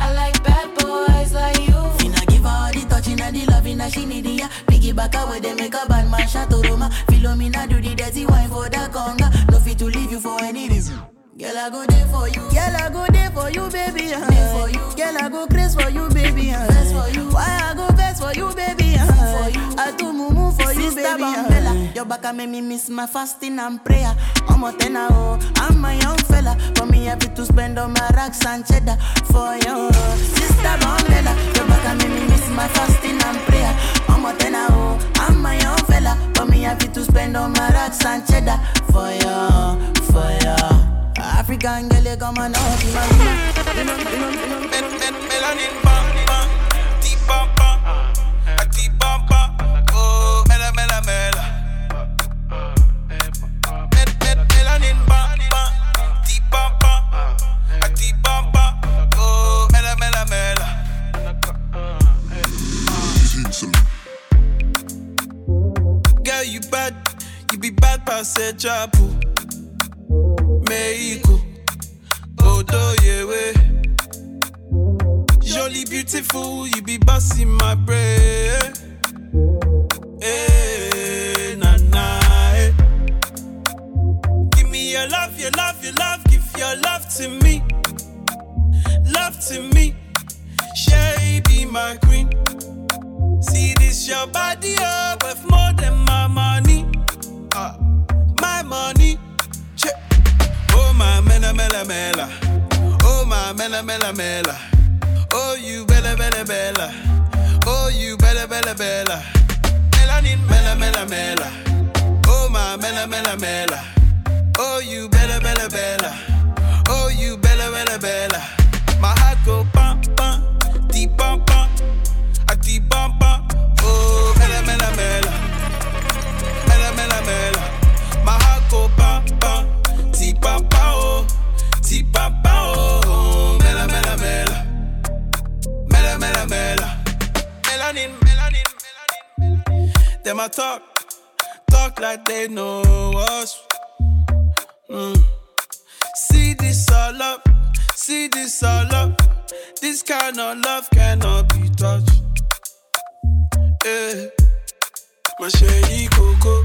I like bad boys like you. Finna give her all the touching and the loving that she need, yeah. Piggy back away, they make a bad man shot to Roma. Philomena do the dirty wine for the conga. No fit to leave you for any reason. Girl, I go there for you. Girl, I go there for you, baby. Uh. for you. Girl, I go crazy for you, baby. Uh. for you. Why I go best for you, baby? Uh. for you. I do mumu for you, Sister baby. Bambella, Uh. Your back make me miss my fasting and prayer. I'm a tenor, oh, I'm my young fella. For me, happy to spend on my racks and cheddar for you. Sister Bambella, your back make me miss my fasting and prayer. I'm a tenor, oh, I'm my young fella. For me, happy to spend on my racks and cheddar for you, for you. African girl, you come on up, you know, you know, you know, you Girl, you bad, you be bad past a chapu. Mexico, Odo yewe. Jolly beautiful, you be busting my brain. Hey, na. eh. Give me your love, your love, your love, give your love to me. Love to me. Sherry be my queen. See this your body up worth more than my money. Ah, my money. Check. Oh my mela mela mela. Oh my mela mela mela. Oh you bella bella bella. Oh you bella bella bella. Melanin mela mela mela. Oh my mela mela mela. Oh you bella bella bella. Oh you bella bella bella. My heart go pam pam, deep pam pam, à ti bamba. Oh, mela, mela, mela. Mela, mela, mela. Mahako, papa. Ti papa, oh. Ti papa, oh. Mela, mela, mela. Mela, mela, mela. Melanin, melanin, melanin. Them a talk, talk like they know us. Mm. See this all up, see this all up. This kind of love cannot be touched. Hey, ma chérie Coco,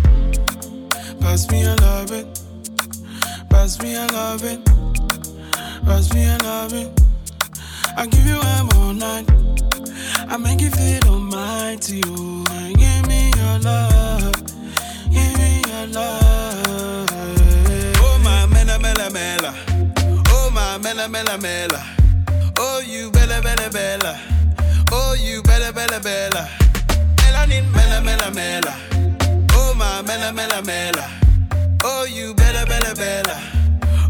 pass me a loving, pass me a loving, pass me a loving. I give you one more night, I make you feel almighty. Oh, and give me your love, give me your love. Oh my mela mela mela, oh my mela mela mela, oh you bella bella bella, oh you bella bella bella melanin, mela, mela, mela. Oh my, mela, mela, mela. Oh you, bella, bella, bella.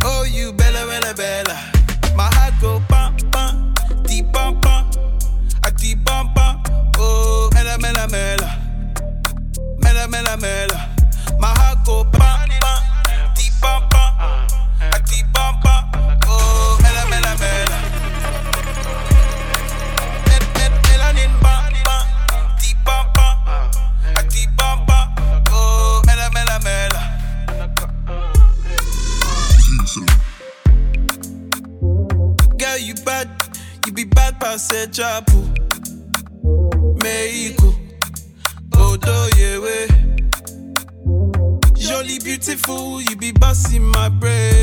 Oh you, bella, bella, bella. My heart go pam pam, di pam pam, a di pam pam. Oh, mela, mela, mela, mela, mela, mela. My heart go pam pam, di pam pam. Ansejapu, Meiko, Odoyewe. Jolly, beautiful, you be bossing my brain.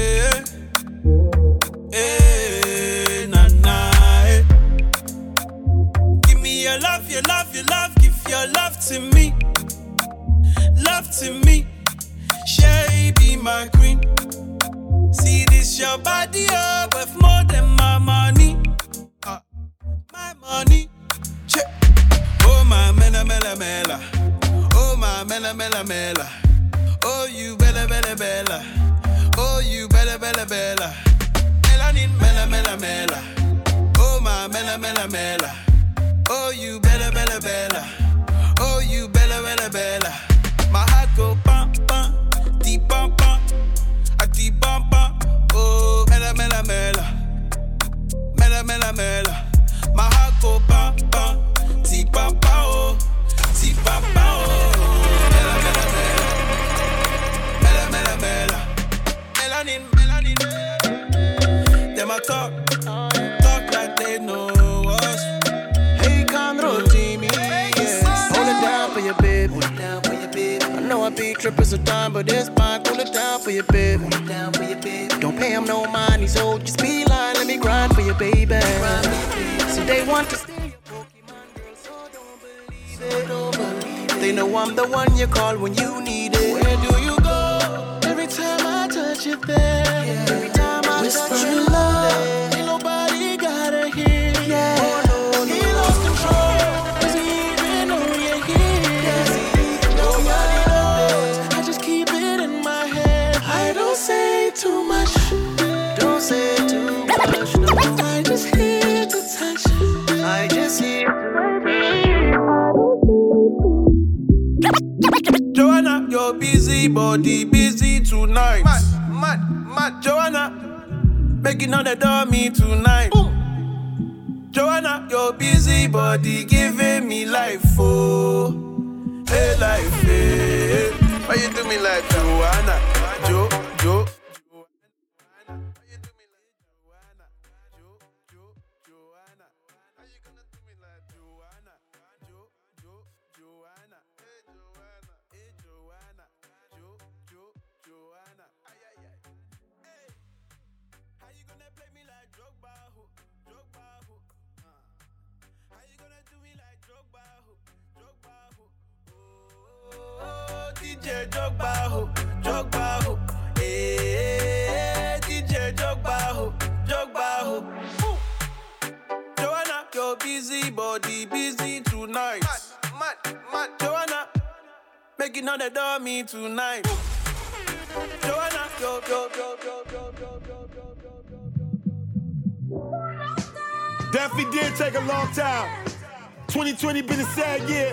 bad year.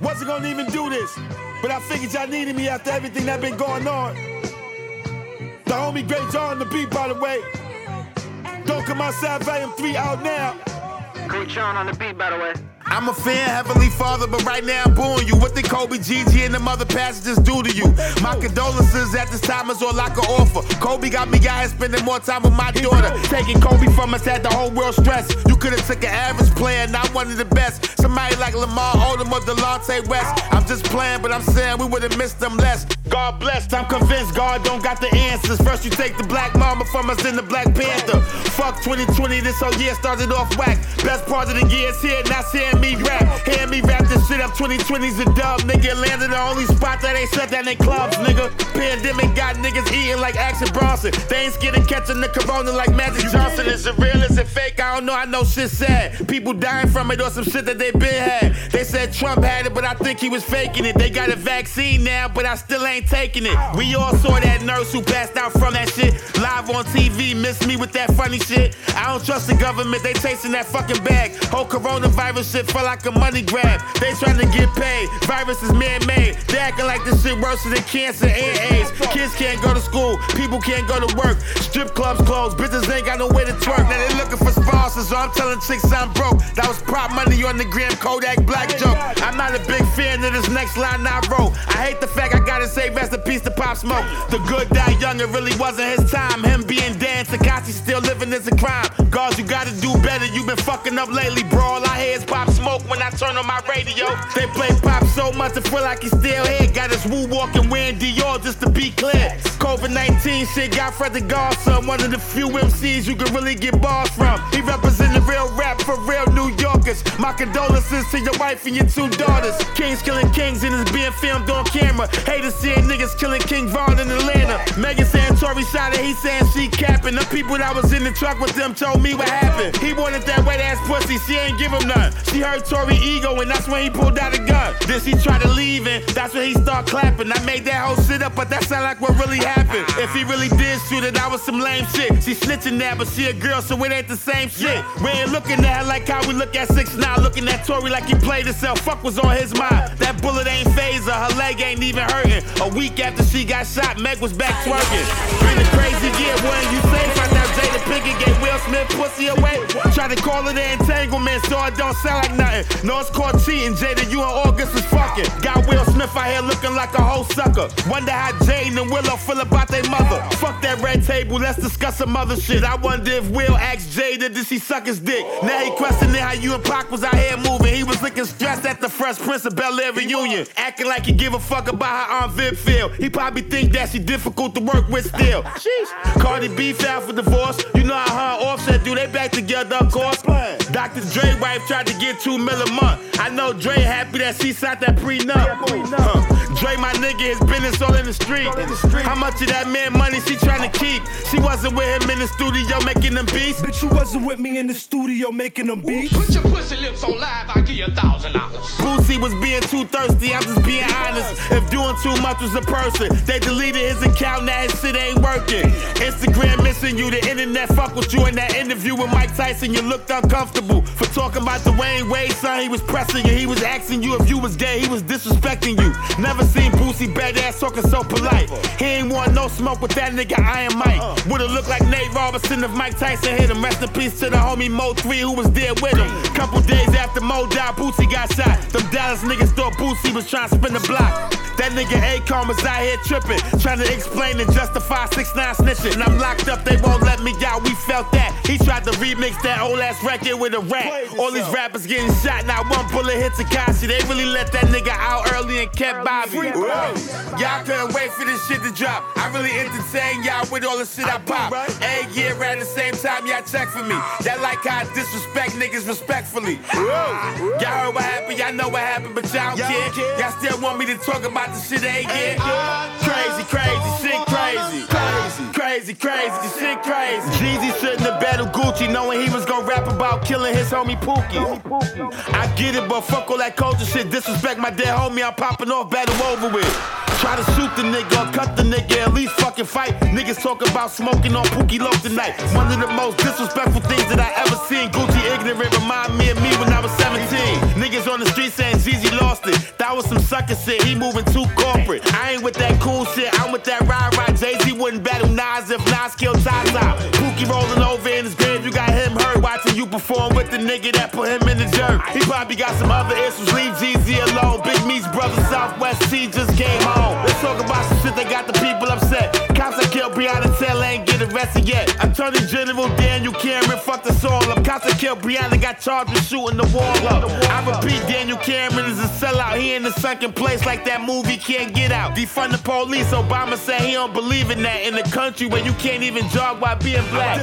Wasn't gonna even do this, but I figured y'all needed me after everything that been going on. The homie Great John the beat, by the way. Don't come outside, volume three out now. Great John on the beat, by the way. I'm a fan, Heavenly Father, but right now I'm booing you. What did Kobe, Gigi, and the mother passengers do to you? My condolences at this time is all I can offer. Kobe got me out here spending more time with my daughter. Taking Kobe from us had the whole world stressed. You could have took an average player, not one of the best. Somebody like Lamar Odom or Delonte West. I'm just playing, but I'm saying we would have missed them less. God blessed, I'm convinced God don't got the answers. First you take the Black Mamba from us, then the Black Panther. Fuck 2020, this whole year started off whack. Best part of the year is here, not seeing me rap. Hearing me rap this shit up, 2020's a dub, nigga. Landed the only spot that ain't shut down in clubs, nigga. Pandemic got niggas eating like Action Bronson. They ain't scared of catching the corona like Magic Johnson. Is it real, is it fake? I don't know, I know shit sad. People dying from it or some shit that they been had. They said Trump had it, but I think he was faking it. They got a vaccine now, but I still ain't taking it. We all saw that nurse who passed out from that shit. Live on TV, miss me with that funny shit. I don't trust the government, they chasing that fucking bag. Whole coronavirus shit felt like a money grab. They trying to get paid. Virus is man-made. They acting like this shit worse than cancer and AIDS. Kids can't go to school, people can't go to work. Strip clubs closed, bitches ain't got no way to twerk. Now they looking for sponsors, so I'm telling chicks I'm broke. That was prop money on the gram Kodak Black joke. I'm not a big fan of this next line I wrote. I hate the fact I gotta say rest in peace to Pop Smoke. The good die young, it really wasn't his time. Him being Dan Tekashi still living is a crime. God, you gotta do better. You've been fucking up lately, bro. All I hear is Pop Smoke when I turn on my radio. They play Pop so much, I feel like he's still here. Got his woo walking wearing Dior just to be clear. COVID 19 shit got Fred the Godson, one of the few MCs you can really get bars from. He representing real rap for real New Yorkers. My condolences to your wife and your two daughters. Kings killing kings and it's being filmed on camera. Haters seeing niggas killing King Von in Atlanta. Megan saying Tory shot it, he saying she capping. The people that was in the truck with them told me what happened. He wanted that wet ass pussy, she ain't give him none. She heard Tory ego and that's when he pulled out a gun. Then she tried to leave and that's when he start clapping. I made that whole shit up, but that sound like what really happened. If he really did shoot it, that was some lame shit. She snitching now, but she a girl, so it ain't the same shit. We ain't looking at her like how we look at 6 9 looking at Tory like he played himself. Fuck was on his mind. That bullet ain't phaser, her leg ain't even hurting. A week after she got shot, Meg was back twerking. Been a crazy year, when you safe? Pinkett gave Will Smith pussy away. Try to call it an entanglement, so it don't sound like nothing. No, it's called cheating. Jada, you and August was fucking. Got Will Smith out here looking like a whole sucker. Wonder how Jaden and Willow feel about their mother. Fuck that red table, let's discuss some other shit. I wonder if Will asked Jada, did she suck his dick? Now he questioning how you and Pac was out here moving. He was looking stressed at the Fresh Prince of Bel Air reunion. Acting like he give a fuck about how Aunt Viv feel. He probably think that she difficult to work with still. Sheesh. Cardi B filed for divorce. You know how her and Offset do, they back together, of course. Dr. Dre wife tried to get two mil a month. I know Dre happy that she signed that prenup. Huh. Dre, my nigga, his business all in the street. How much of that man money she trying to keep? She wasn't with him in the studio making them beats. Bitch, you wasn't with me in the studio making them beats. Put your pussy lips on live, I'll give you a thousand dollars. Boosie was being too thirsty, I'm just being honest. If doing too much was a person, they deleted his account, now his shit ain't working. Instagram missing you, the internet fuck with you in that interview with Mike Tyson, you looked uncomfortable. For talking about the Dwyane Wade, son, he was pressing you, he was asking you if you was gay, he was disrespecting you. Never seen Boosie Badazz talking so polite. He ain't want no smoke with that nigga Iron Mike. Would've looked like Nate Robinson if Mike Tyson hit him. Rest in peace to the homie Mo 3 who was there with him. Couple days after Mo died, Boosie got shot. Them Dallas niggas thought Boosie was trying to spin the block. That nigga Akon was out here tripping, trying to explain and justify 6 9 snitching. And I'm locked up, they won't let me out, we felt that. He tried to remix that old ass record with a rap. All these rappers getting shot, now one bullet hit Tekashi. They really let that nigga out early and kept Bobby. Y'all couldn't wait for this shit to drop. I really entertain y'all with all the shit I pop. Every year at the same time, y'all check for me. Y'all like how I disrespect niggas respectfully. Y'all heard what happened, y'all know what happened, but y'all don't care. Y'all still want me to talk about the shit they ain't get. Crazy, crazy, sick, crazy. Crazy, crazy, crazy, the shit crazy. Jeezy shouldn't have battled Gucci knowing he was gonna rap about killing his homie Pookie. I get it, but fuck all that culture shit. Disrespect my dead homie, I'm popping off, battle over with. Try to shoot the nigga or cut the nigga, at least fucking fight. Niggas talk about smoking on Pookie Loc tonight. One of the most disrespectful things that I ever seen. Gucci ignorant remind me of me when I was 17. Niggas on the street saying Jeezy lost it. That was some sucker shit, he moving too corporate. I ain't with that cool shit, I'm with that ride ride. Jay-Z wouldn't battle Nas if Nas killed Zaza. Pookie rolling over in his grave, you got you perform. with the nigga that put him in the jerk. He probably got some other issues. Leave Jeezy alone. Big Meech's brother, Southwest T just came home. Let's talk about some shit that got the people upset. Cops that killed Breonna Taylor ain't get arrested yet. Attorney General Daniel Cameron fucked us all up. Cops that killed Breonna got charged with shooting the wall up. I repeat, Daniel Cameron is a sellout. He in the sunken place like that movie can't get out. Defund the police. Obama said he don't believe in that in the country where you can't even jog while being black.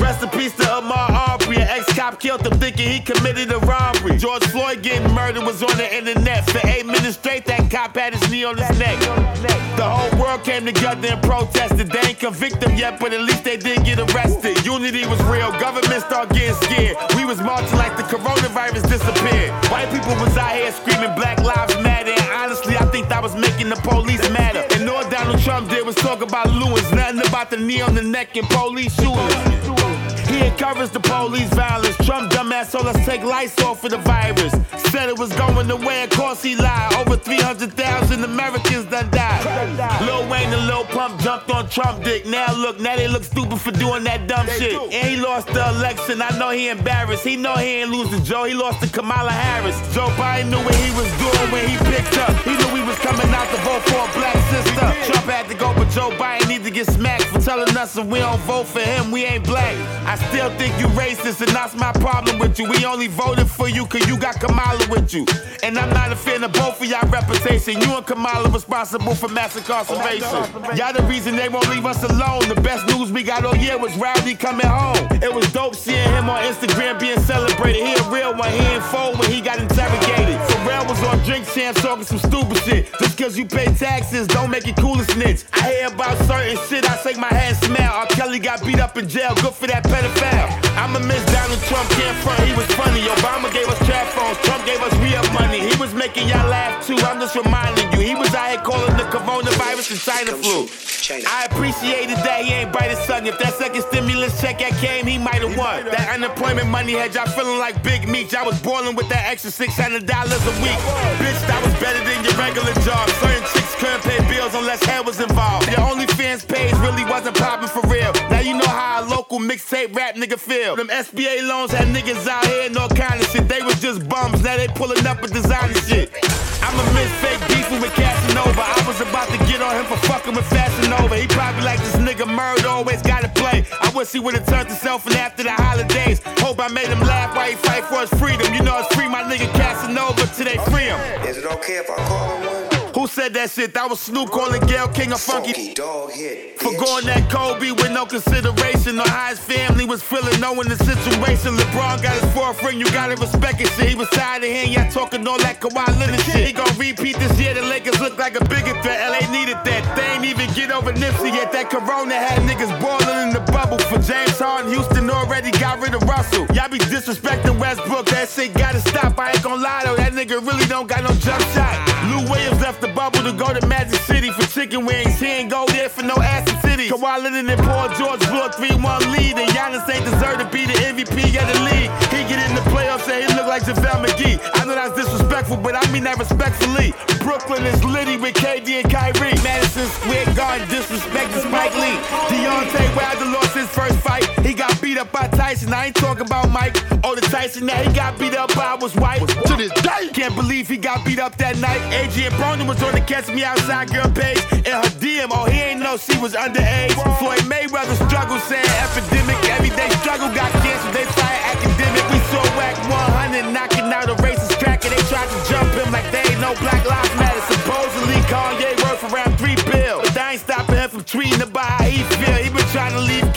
Rest in peace to Ahmaud Arbery. An ex-cop killed him thinking he committed a robbery. George Floyd getting murdered was on the internet. For eight minutes straight, that cop had his knee on his neck. The whole world came together and protested. They ain't convict him yet, but at least they did get arrested. Unity was real. Government started getting scared. We was marching like the coronavirus disappeared. White people was out here screaming Black Lives Matter. And honestly, I think that was making the police matter. And all Donald Trump did was talk about Lewis. Nothing about the knee on the neck and police shootings. He encouraged the police violence. Trump dumbass told us take lights off for the virus. Said it was going away, of course he lied. Over 300,000 Americans done died. Lil Wayne and Lil Pump jumped on Trump dick. Now look, now they look stupid for doing that dumb shit. And he lost the election. I know he embarrassed. He know he ain't losing Joe. He lost to Kamala Harris. Joe Biden knew what he was doing when he picked up. He knew he was coming out to vote for a black sister. Trump had to go, but Joe Biden need to get smacked for telling us if we don't vote for him, we ain't black. I still think you racist, and that's my problem with you. We only voted for you cause you got Kamala with you. And I'm not a fan of both of y'all reputation. You and Kamala responsible for mass incarceration. Y'all the reason they won't leave us alone. The best news we got all year was Rowdy coming home. It was dope seeing him on Instagram being celebrated. He a real one, he ain't fold when he got interrogated. Drink Champs talking some stupid shit. Just cause you pay taxes, don't make it cool to snitch. I hear about certain shit, I shake my head and smile. R. Kelly got beat up in jail, good for that pedophile. I'ma miss Donald Trump, can't front, he was funny. Obama gave us trap phones, Trump gave us real money. He was making y'all laugh too, I'm just reminding you. He was out here calling the coronavirus the China flu. I appreciated that he ain't bite his tongue. If that second stimulus check that came, he might have won. That unemployment money had y'all feeling like Big Meech. Y'all was boiling with that extra $600 a week. Bitch, that was better than your regular job. Certain chicks couldn't pay bills unless hair was involved. Your OnlyFans page really wasn't popping for real. Mixtape rap nigga feel. Them SBA loans had niggas out here and all kind of shit. They was just bums. Now they pulling up with designer shit. I'ma miss fake beefing with Casanova. I was about to get on him for fucking with Fashion He probably like this nigga murder, always gotta play. I wish he would've turned himself in after the holidays. Hope I made him laugh while he fight for his freedom. You know it's free my nigga Casanova till they free him. Is it okay if I call him said that shit? That was Snoop calling Gayle King a funky, funky dog hit. For going that Kobe with no consideration or how his family was feeling, knowing the situation. LeBron got his fourth ring, you gotta respect it. Shit, he was tired of hearing y'all talking all that Kawhi Leonard shit. He gon' repeat this year. The Lakers look like a bigger threat. LA needed that. They ain't even get over Nipsey yet. That Corona had niggas boiling in the bubble. For James Harden, Houston already got rid of Russell. Y'all be disrespecting Westbrook. That shit gotta stop. I ain't gon' lie though. That nigga really don't got no jump shot. Lou Williams left the bubble to go to Magic City for chicken wings. He ain't go there for no ass Acid City. Kawhi Leonard and Paul George blew a 3-1 lead, and Giannis ain't deserve to be the MVP of the league. He get in the playoffs and he look like JaVale McGee. I know that's disrespectful, but I mean that respectfully. Brooklyn is litty with KD and Kyrie. Madison Square Garden disrespecting Spike Lee. Deontay Wilder lost his first fight. Beat up by Tyson. I ain't talking about Mike. Oh, the Tyson that he got beat up by was white. To this day, can't believe he got beat up that night. Adrien Broner was on the Catch Me Outside girl page. And her DM, oh, he ain't know she was underage. Floyd Mayweather struggle saying epidemic. Everyday struggle got canceled. They fire Akademiks. We saw Wack 100 knocking out a racist tracker. They tried to jump him like they ain't no Black Lives Matter. Supposedly Kanye worth around three bills. But that ain't stopping him from tweeting about how he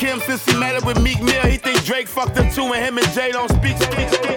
Kim since he met her with Meek Mill. He think Drake fucked him too, and him and Jay don't speak. speak, speak.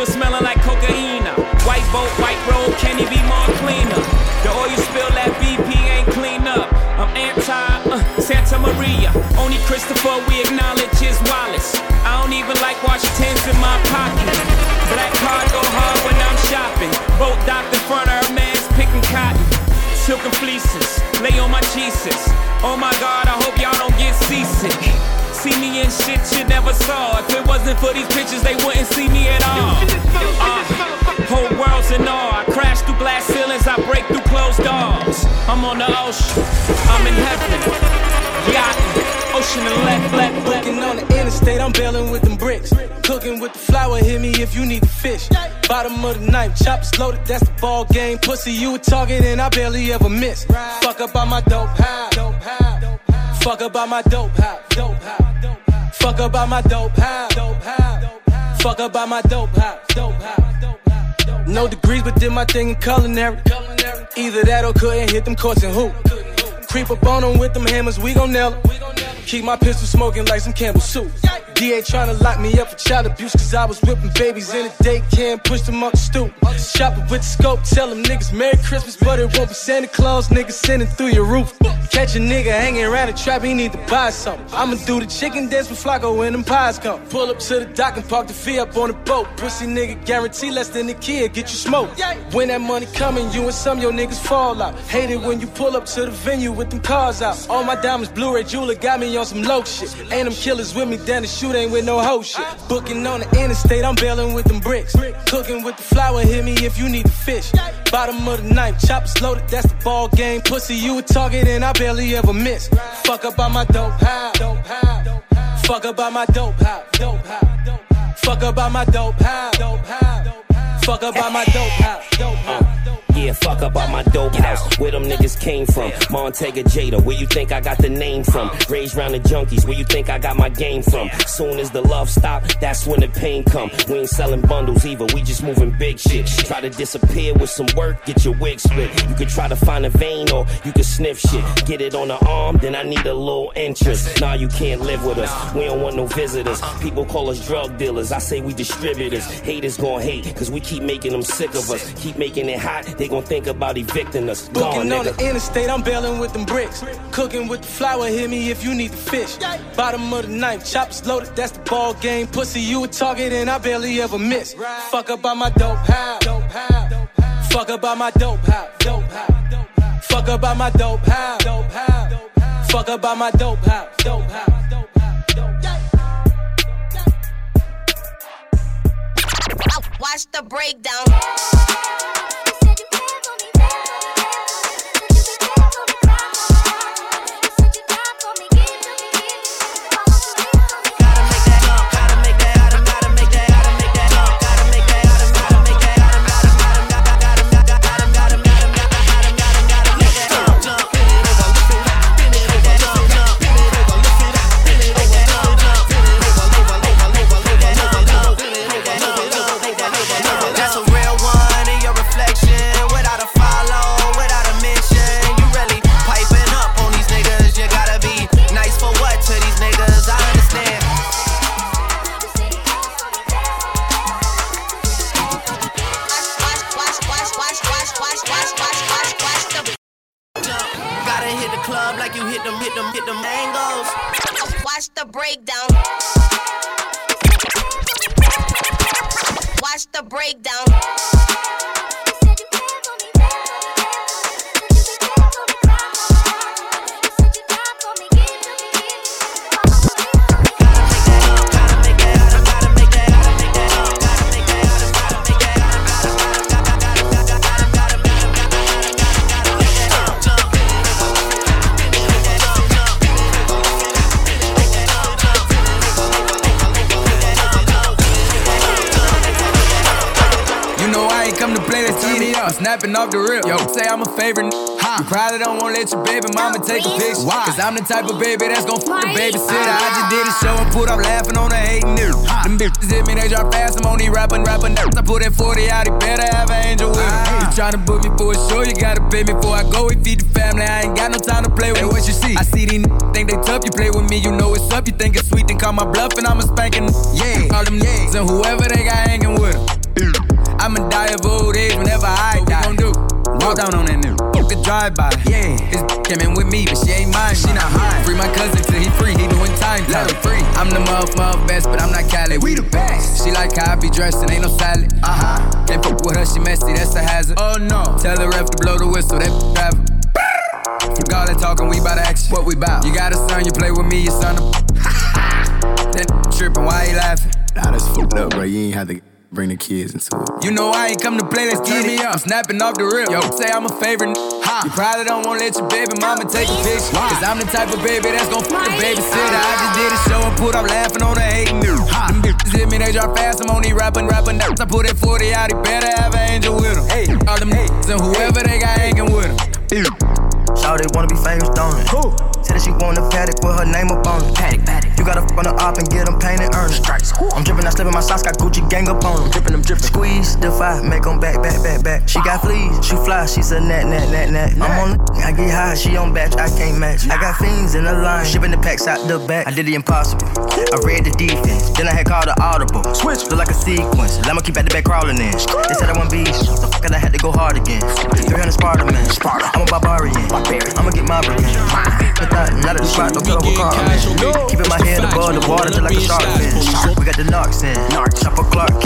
Still smelling like cocaine. White boat, white road, can he be more cleaner? The oil spill that BP ain't clean up. I'm anti uh, Santa Maria. Only Christopher we acknowledge is Wallace. I don't even like Washington's in my pocket. Black card go hard when I'm shopping. Boat docked in front of her man's picking cotton. Silken fleeces, lay on my Jesus. Oh my God, I hope y'all don't get seasick. See me in shit you never saw. If it wasn't for these pictures, they wouldn't see me at all. Uh, whole world's in awe. I crash through glass ceilings, I break through closed doors. I'm on the ocean, I'm in heaven. Yachting, ocean and left, left. Looking on the interstate, I'm bailing with them bricks. Cooking with the flour, hit me if you need the fish. Bottom of the knife, choppers loaded, that's the ball game. Pussy, you a target, and I barely ever miss. Fuck up on my dope house. Fuck up on my dope house. Fuck up on my dope house. Fuck up on my dope house. No degrees, but did my thing in culinary. Either that or couldn't hit them courts and hoop. Creep up on them with them hammers, we gon' nail nail 'em. Keep my pistol smoking like some Campbell soup. DA tryna lock me up for child abuse, cause I was whipping babies in a daycare and pushed them up the stoop. Shopping with the scope, tell them niggas Merry Christmas, but it won't be Santa Claus, niggas sending through your roof. Catch a nigga hanging around the trap, he need to buy something. I'ma do the chicken dance with Flacco when them pies come. Pull up to the dock and park the fee up on the boat. Pussy nigga guarantee less than the kid, get you smoked. When that money coming, you and some your niggas fall out. Hate it when you pull up to the venue with them cars out. All my diamonds, Blu-ray jeweler got me on some low shit. Ain't them killers with me, down the shoot ain't with no hoe shit. Booking on the interstate, I'm bailing with them bricks. Cooking with the flour, hit me if you need the fish. Bottom of the knife, choppers loaded, that's the ball game. Pussy, you a target and I barely ever miss. Fuck up on my dope house. Fuck up on my dope house. Fuck up on my dope house. Fuck up on my dope house. Yeah, fuck up out my dope house. Where them niggas came from? Montega Jada, where you think I got the name from? Raised round the junkies, where you think I got my game from? Soon as the love stop, that's when the pain come. We ain't selling bundles either, we just moving big shit. Try to disappear with some work, get your wig split. You could try to find a vein or you could sniff shit. Get it on the arm, then I need a little interest. Nah, you can't live with us. We don't want no visitors. People call us drug dealers. I say we distributors. Haters gon' hate, cause we keep making them sick of us. Keep making it hot, they gon' think about evicting us. Gone, Booking on nigga. the interstate, I'm bailing with them bricks. Cooking with the flour, hit me if you need the fish. Bottom of the knife, choppers loaded, that's the ball game. Pussy, you a target and I barely ever miss. Fuck up on my dope house. Fuck up on my dope house. Fuck up on my dope house. Fuck up on my dope house. Watch the breakdown. breakdown. Watch the breakdown. Come to play, let's turn me up. Snapping off the rip. Yo, say I'm a favorite. You probably don't wanna let your baby mama take a picture. Why? Cause I'm the type of baby that's gon' fuck the babysitter. I just did a ah. show and put up laughing on the hating nigga. Them bitches hit me, they drop fast. I'm only rapping, rapping nerves. I put that 40 out, he better have an angel with him. Ah. You tryna book me for a show, you gotta pay me before I go. We feed the family, I ain't got no time to play with. Hey, what you see? I see these n- think they tough. You play with me, you know it's up. You think it's sweet, then call my bluff and I'm a spanking. Yeah, all them niggas and whoever they got hanging with them. I'ma die of old age whenever I die. What we gon' do? Walk down on that nigga. Fuck a drive by. Yeah, his came in with me, but she ain't mine. She not mine. Free my cousin till he free. He doing time. Let him free. I'm the muff, muff best, but I'm not Cali. We the best. She like how I be dressed and ain't no salad. Uh huh. Can't fuck with her, she messy. That's a hazard. Oh no. Tell the ref to blow the whistle. That driver. Fuck all that talking, we bout action. What we bout? You got a son, you play with me, your son. A... that tripping, why he laughing? Nah, that's fucked up, bro. You ain't had to bring the kids into it. You know I ain't come to play, let's get me up. I'm snapping off the rip. Yo, say I'm a favorite. You probably don't wanna let your baby mama take a picture. Cause I'm the type of baby that's gon' fuck the babysitter. I just did a show and put up laughing on the hating nigga. Them bitches hit me, they drop fast. I'm only rapping, rapping nerves. I put that 40 out, he better have an angel with him. Hey, all them niggas and whoever they got hanging with him. Shawty wanna be famous, don't it? Cool. Said that she want a paddock with her name up on it. Paddock, paddock. You gotta f on the op and get them painted, earn it. Stripes. I'm dripping, I slipping my socks, got Gucci gang up on them. Dripping them, dripping. Squeeze, defy, make them back, back, back, back. She got fleas, she fly, she's a nat, nat, nat, nat. I'm on the, I get high, she on batch, I can't match. I got fiends in the line, shipping the packs out the back. I did the impossible. I read the defense, then I had called the audible. Switch, look like a sequence. I'ma keep at the back crawling in. They said I want beast, the fuck I had to go hard again. 300 Sparta man, I'm a barbarian. I'ma get my brand. That, not the spot, don't cut over car. Keeping my head above the water just like a shark fin. We got the knocks in, Chopper Clark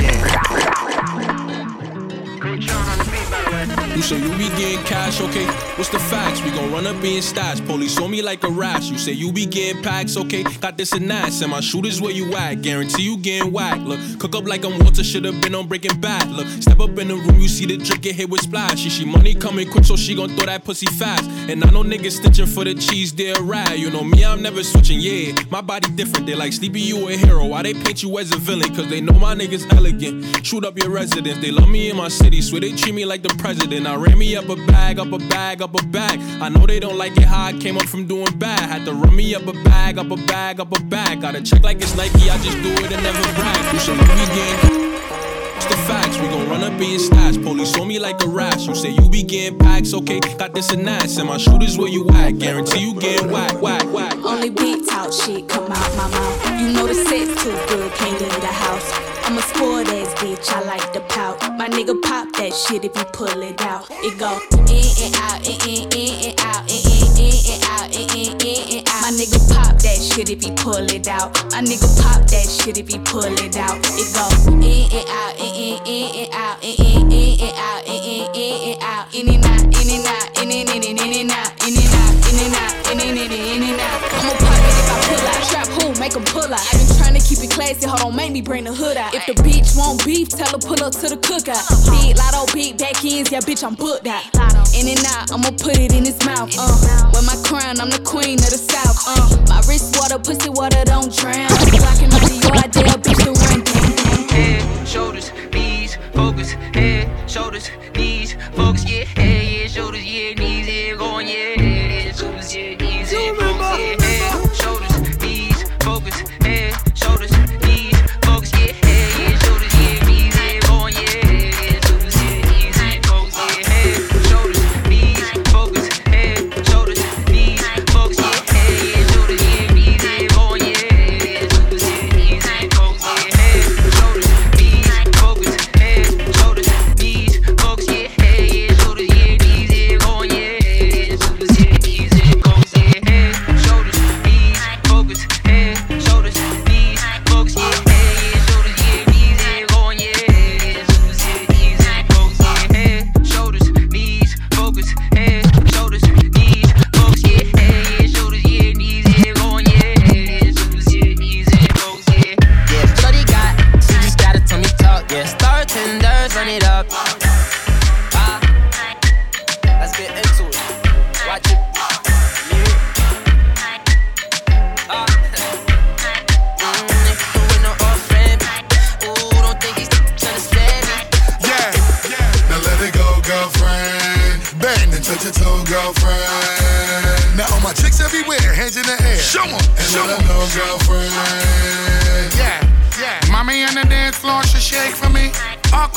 in. You say you be getting cash, okay? What's the facts? We gon' run up in stats. Police on me like a rash. You say you be getting packs, okay? Got this and that. Send my shooters where you at. Guarantee you getting whacked. Look, cook up like I'm Walter, should've been on Breaking Bad. Look, step up in the room, you see the drink get hit with splash. She, she money coming quick, so she gon' throw that pussy fast. And I know niggas stitching for the cheese, they're rad. You know me, I'm never switching, yeah. My body different, they like Sleepy, you a hero. Why they paint you as a villain? Cause they know my niggas elegant. Shoot up your residence, they love me in my city. Swear they treat me like the president. I ran me up a bag, up a bag, up a bag. I know they don't like it how I came up from doing bad. Had to run me up a bag, up a bag, up a bag. Gotta check like it's Nike, I just do it and never brag. You say you be getting. The facts, we gon' run up in your stats. Police on me like a rash. You say you be getting packs, okay? Got this and that. Send my shooters where you at. Guarantee you getting whack, whack, whack. Only big talk shit come out my mouth. You know the sex too good, can't leave the house. I'm a sport bitch, I like the pout. My nigga pop that shit if you pull it out. It go in and out, in in in and out, in in in and out, in in in and out. My nigga pop that shit if he pull it out. My nigga pop that shit if he pull it out. It go in and out, in in in and out, in in in and out, in in in and out, in and out, in and out, and in and in and out, in and out, in and out, Make 'em pull out. I been trying to keep it classy, hold on, make me bring the hood out. If the bitch want beef, tell her pull up to the cookout. Big lotto, big back ends, yeah, bitch, I'm booked out. In and out, I'ma put it in his mouth. Uh, with my crown, I'm the queen of the south. Uh, my wrist water, pussy water, don't drown. Blocking the yard, there, bitch, the run down. Head, shoulders, knees, focus. Head, shoulders, knees, focus. Yeah, head, yeah, shoulders, yeah,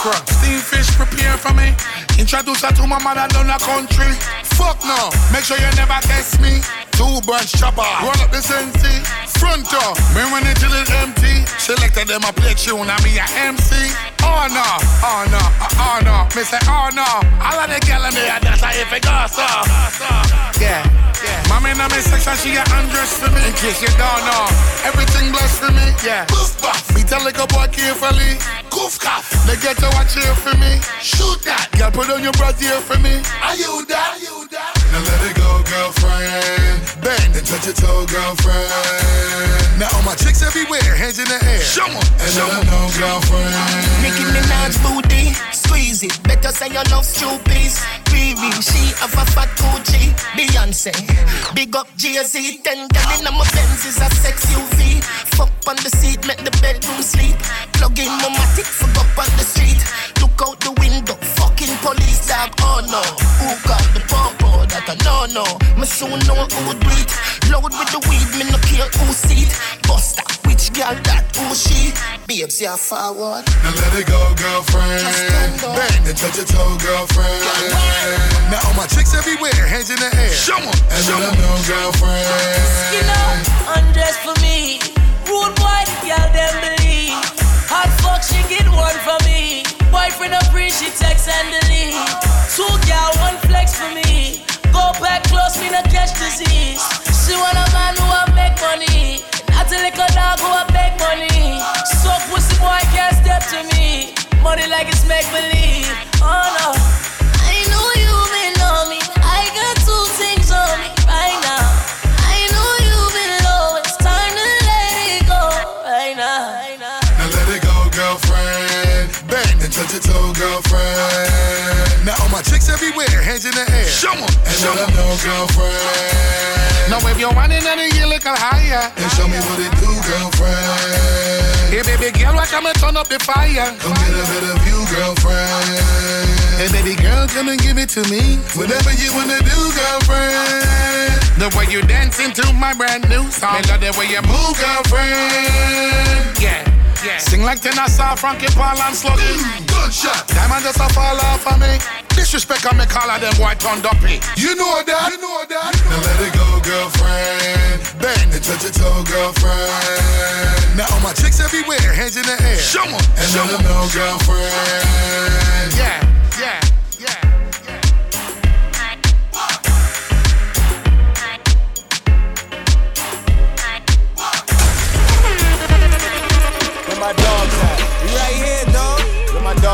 Okra, steamed fish, prepare for me. Introduce her to my mother down the country. Fuck no, make sure you never test me. Two bunch chopper, roll up the sensi. Front door, me run it till it's empty. Selected them a play tune, and me a MC. Oh no, oh no, oh no. Me say oh no. All of the gal in there, that's how if it goes so. Yeah, yeah. Mommy in my section, she got undressed for me. In case you don't know, everything blessed for me. Yeah. Goof. Me tell like a boy carefully. Goof cuff. They get to watch here for me. Shoot that. Girl, put on your bra here for me. Are you that? Are you that? Now let it go, girlfriend. Bang and touch your toe, girlfriend. Now all my chicks everywhere, hands in the air. Show 'em, and show let 'em. 'em know, girlfriend. Nicki Minaj booty, squeeze it. Better say you love stupid. Riri, she have a fat Gucci. Beyonce, big up Jay-Z. Ten gal in my Benz is a sex UV. Fuck on the seat, make the bedroom sleep. Plug in my matic, fuck up on the street. Look out the window, fucking police dog. Oh no, who got the popo? That I know no. Me soon know who it. Load with the weed, me no care who see it. Buster, which girl that who she? Babes, yeah forward. Now let it go, girlfriend. Bang and touch your toe, girlfriend. Now all my chicks everywhere, hands in the air. Show 'em, and show 'em. know, girlfriend. You know, undress for me. Rude boy, the girl them believe. Hot fuck, she get one for me. Boyfriend a she text and delete. Two gal, one flex for me. Go back close, me no catch disease. She want a man who a make money. Not a little dog who a beg money. So pussy boy can't step to me. Money like it's make believe. Oh no. My chicks everywhere, hands in the air. Show 'em, and show let 'em 'em. know, girlfriend. Now if you're running on the hill, look higher. And show me what it do, girlfriend. Hey baby girl, why come and turn up the fire? Come get a better view, girlfriend. Hey baby girl, come and give it to me. Whatever you wanna do, girlfriend. The way you dancing to my brand new song. Me love the way you move, girlfriend. Yeah, yeah. Sing like Tenor Saw, Frankie Paul and Sluggy. Gunshot. Diamond just a fall off of me. Disrespect on me, call of them white turned up it. You know that. You know that. Now let it go, girlfriend. Bang and touch your toe, girlfriend. Now all my chicks everywhere, hands in the air. Show Show 'em, and show let 'em 'em. know, girlfriend. Yeah, yeah, yeah.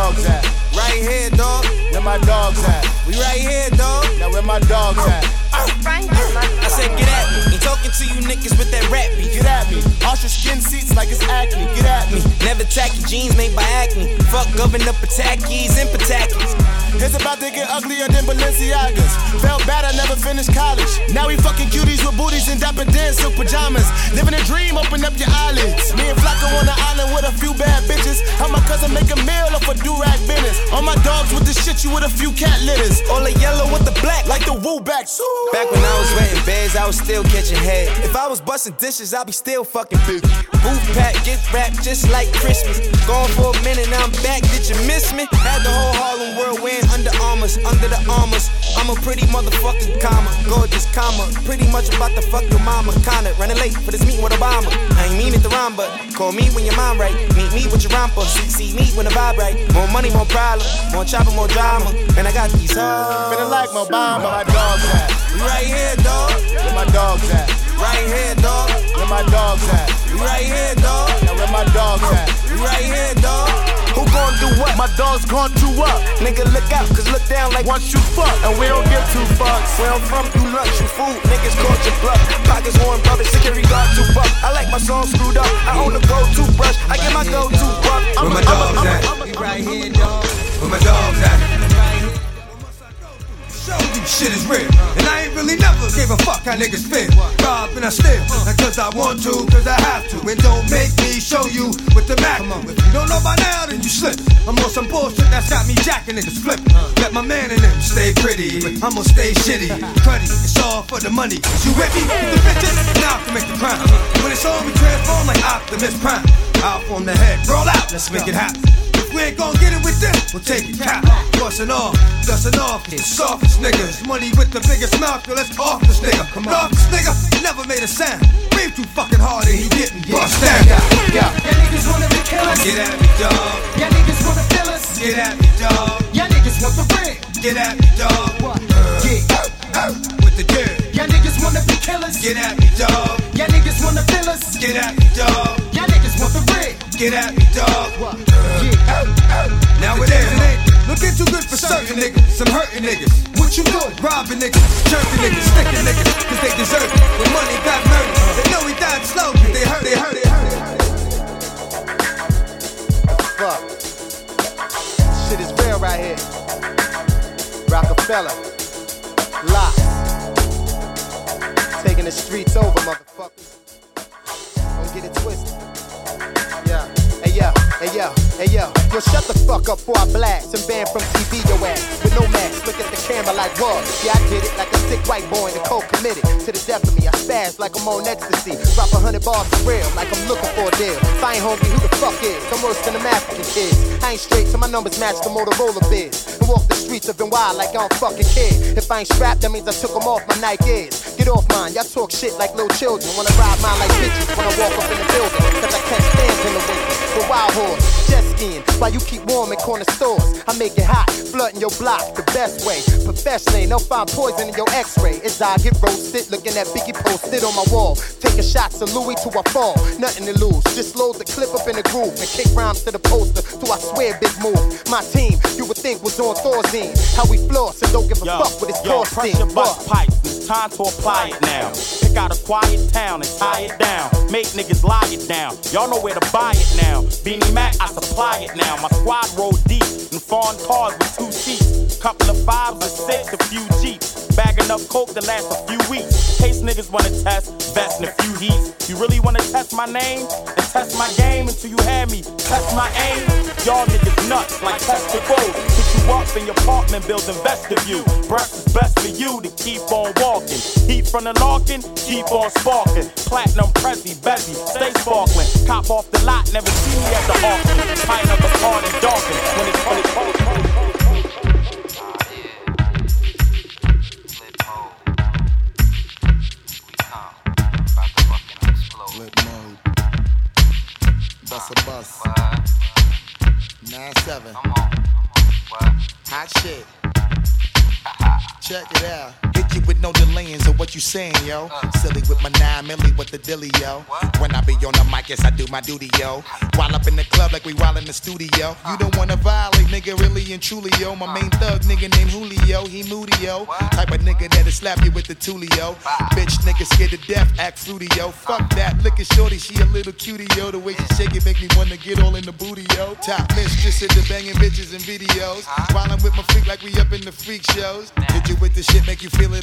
Dogs at? Right here, dog. Where my dogs at? We right here, dog. Now where my dogs at? I said, get at me. Ain't talking to you niggas with that rap beat. Get at me. Your skin seats like it's acne. Get at me. Never tacky jeans made by acne. Fuck government up Patakis and Patakis. It's about to get uglier than Balenciagas. Felt bad, I never finished college. Now we fucking cuties with booties and Dapper Dan's silk pajamas. Living a dream, open up your eyelids. Me and Flacko on the island with a few bad bitches. How my cousin make a meal off a do-rag business. All my dogs with the shit you with a few cat litters. All the yellow with the black. Like the woo backs. Back when I was renting beds, I was still catching head. If I was busting dishes, I'd be still fucking busy. Booth pack, gift wrap, just like Christmas. Gone for a minute, now I'm back. Did you miss me? Had the whole Harlem world wearing under armors, under the armors. I'm a pretty motherfucking comma, gorgeous comma. Pretty much about to fuck your mama, kinda running late for this meeting with Obama. I ain't mean it to rhyme, but call me when your mind right. Meet me with your romper, see, see me when the vibe right. More money, more problem, more chopper, more drama. Man, I got these hoes. Feeling like my bomb, my dogs at? We right here, dog. Where my dogs at? Right here, dog. Where my dogs at? Right here, dog. Now where my dogs at? Right here, dog. Who gon' do what? My dog's gon' do what? Nigga, look out, cause look down like once you fuck, and we don't give two fucks. Where I'm from, you lunch, you food, niggas caught your bluff. Pockets worn, brother, security guard two buck. I like my song screwed up. I own a go-to brush. I get my go-to buck. Where my dogs at? We right here, dog. With my dog show you shit is real. And I ain't really never gave a fuck how niggas feel. Rob and I steal, not cause I want to, cause I have to. And don't make me show you with the back. If you don't know by now, then you slip. I'm on some bullshit that's got me jacking niggas flip. Let my man in them stay pretty, but I'ma stay shitty. Cruddy, it's all for the money. Cause You with me? With the bitches? Now I can make the crime. When it's on, we transform like Optimus Prime. Out on the head, roll out, let's make it happen. We ain't gon' get it with them, we'll take it cap. Bustin' off, dustin' off, the softest niggas. Money with the biggest mouth, yo, let's off this nigga. Come on. Off this nigga, never made a sound. Breathe too fucking hard and he didn't bust down. Yeah, yeah. niggas wanna be killers. Get at me, dog. Yeah, niggas wanna fill us. Get at me, dog. Yeah, niggas want the ring. Get at me, dog. What? Yeah. With the dirt. Yeah, niggas wanna be killers. Get at me, dog. Yeah, niggas wanna fill us. Get at me, dog. Get at me, dog. Now it is, it ain't looking too good for certain niggas. Some hurting niggas. What you doing? Robbing niggas, jerking niggas, sticking niggas, cause they deserve it. The money got murdered. They know he died slow, but they hurt, they hurt, they hurt. Fuck. Shit is real right here. Rockefeller. Lock. Taking the streets over, motherfuckers. Don't get it twisted. Yeah. Hey yo, yo. Yo, shut the fuck up before I blast and ban from TV your ass. With no mask, look at the camera like what? Yeah, I did it like a sick white boy in the cold committed. To the death of me, I spaz like I'm on ecstasy. Drop a hundred bars for real, like I'm looking for a deal. If I ain't hungry, who the fuck is? I'm worse than the African kids. I ain't straight, so my numbers match the Motorola biz. And walk the streets of wild like I don't fucking care. If I ain't strapped, that means I took them off my Nikes. Get off mine, y'all talk shit like little children. Wanna ride mine like bitches when I walk up in the building. Cause I catch fans in the winter. The wild horse, skiing. While you keep warm in corner stores. I make it hot, flooding your block the best way. Professionally, they'll find poison in your x-ray. As I get roasted, looking at Biggie posted on my wall. Taking shots of Louis to I fall. Nothing to lose. Just load the clip up in the groove and kick rhymes to the poster. To I swear, big move. My team, you would think was on Thorazine. How we floss and don't give a Yo, fuck what it's yo, costing. pressure bust pipes. It's time to apply it now. Pick out a quiet town and tie it down. Make niggas lie it down. Y'all know where to buy it now. Beanie Mac, I supply it now. My squad roll deep in foreign cars with two seats. Couple of fives or six, a few jeeps. Bagging up coke to last a few weeks. Case niggas wanna test, vest in a few heats. You really wanna test my name and test my game until you have me. Test my aim. Y'all niggas nuts like test the road. Put you up in your apartment building vestibule. Breakfast is best for you to keep on walking. Heat from the larkin, keep on sparking. Platinum Prezi, Bezzy, stay sparkling. Cop off the lot, never see me at the auction. Pint of the hard and darken when it's when it's cold. Flip mode. Bust a bus. 9-7. Hot shit. Check it out. With no delayings of what you saying, yo. Uh. Silly with my 9 milli with the dilly, yo. When I be on the mic, yes, I do my duty, yo. While up in the club like we while in the studio. Uh. You don't wanna violate, nigga, really and truly, yo. My uh. main thug nigga named Julio, he moody, yo. Type of nigga that'll slap you with the tulio. Bitch, nigga scared to death, act fruity, yo. Fuck that, look at shorty, she a little cutie, yo. The way she shake it make me wanna get all in the booty, yo. Top mistress in the banging bitches and videos. While I'm with my freak like we up in the freak shows. Hit you with the shit, make you feel it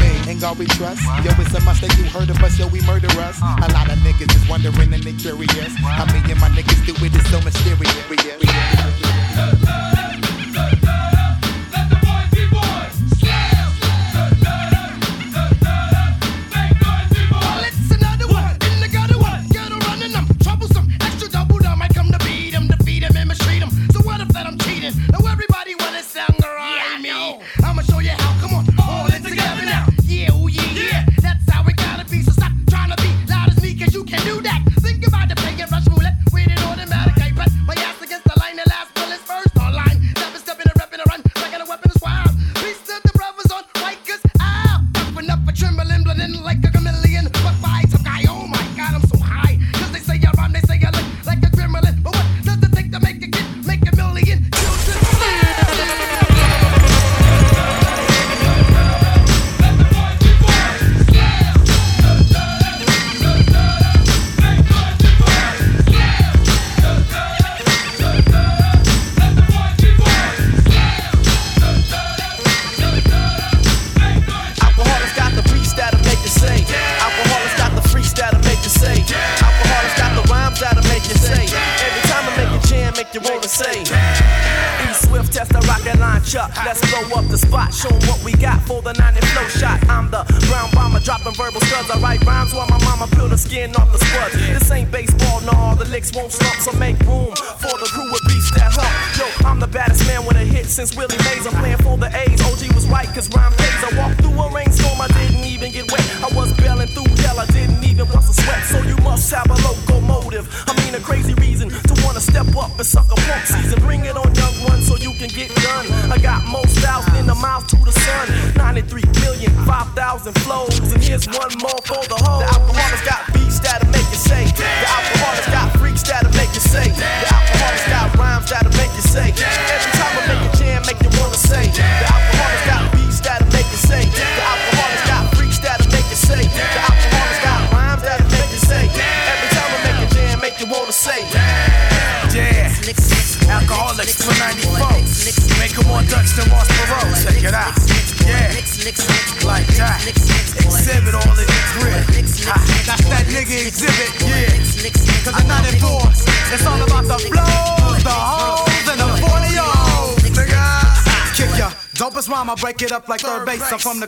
me, ain't God we trust. Yo, it's a must that you heard of us, yo, we murder us. A lot of niggas is wondering and they curious. How me and my niggas do it is so mysterious.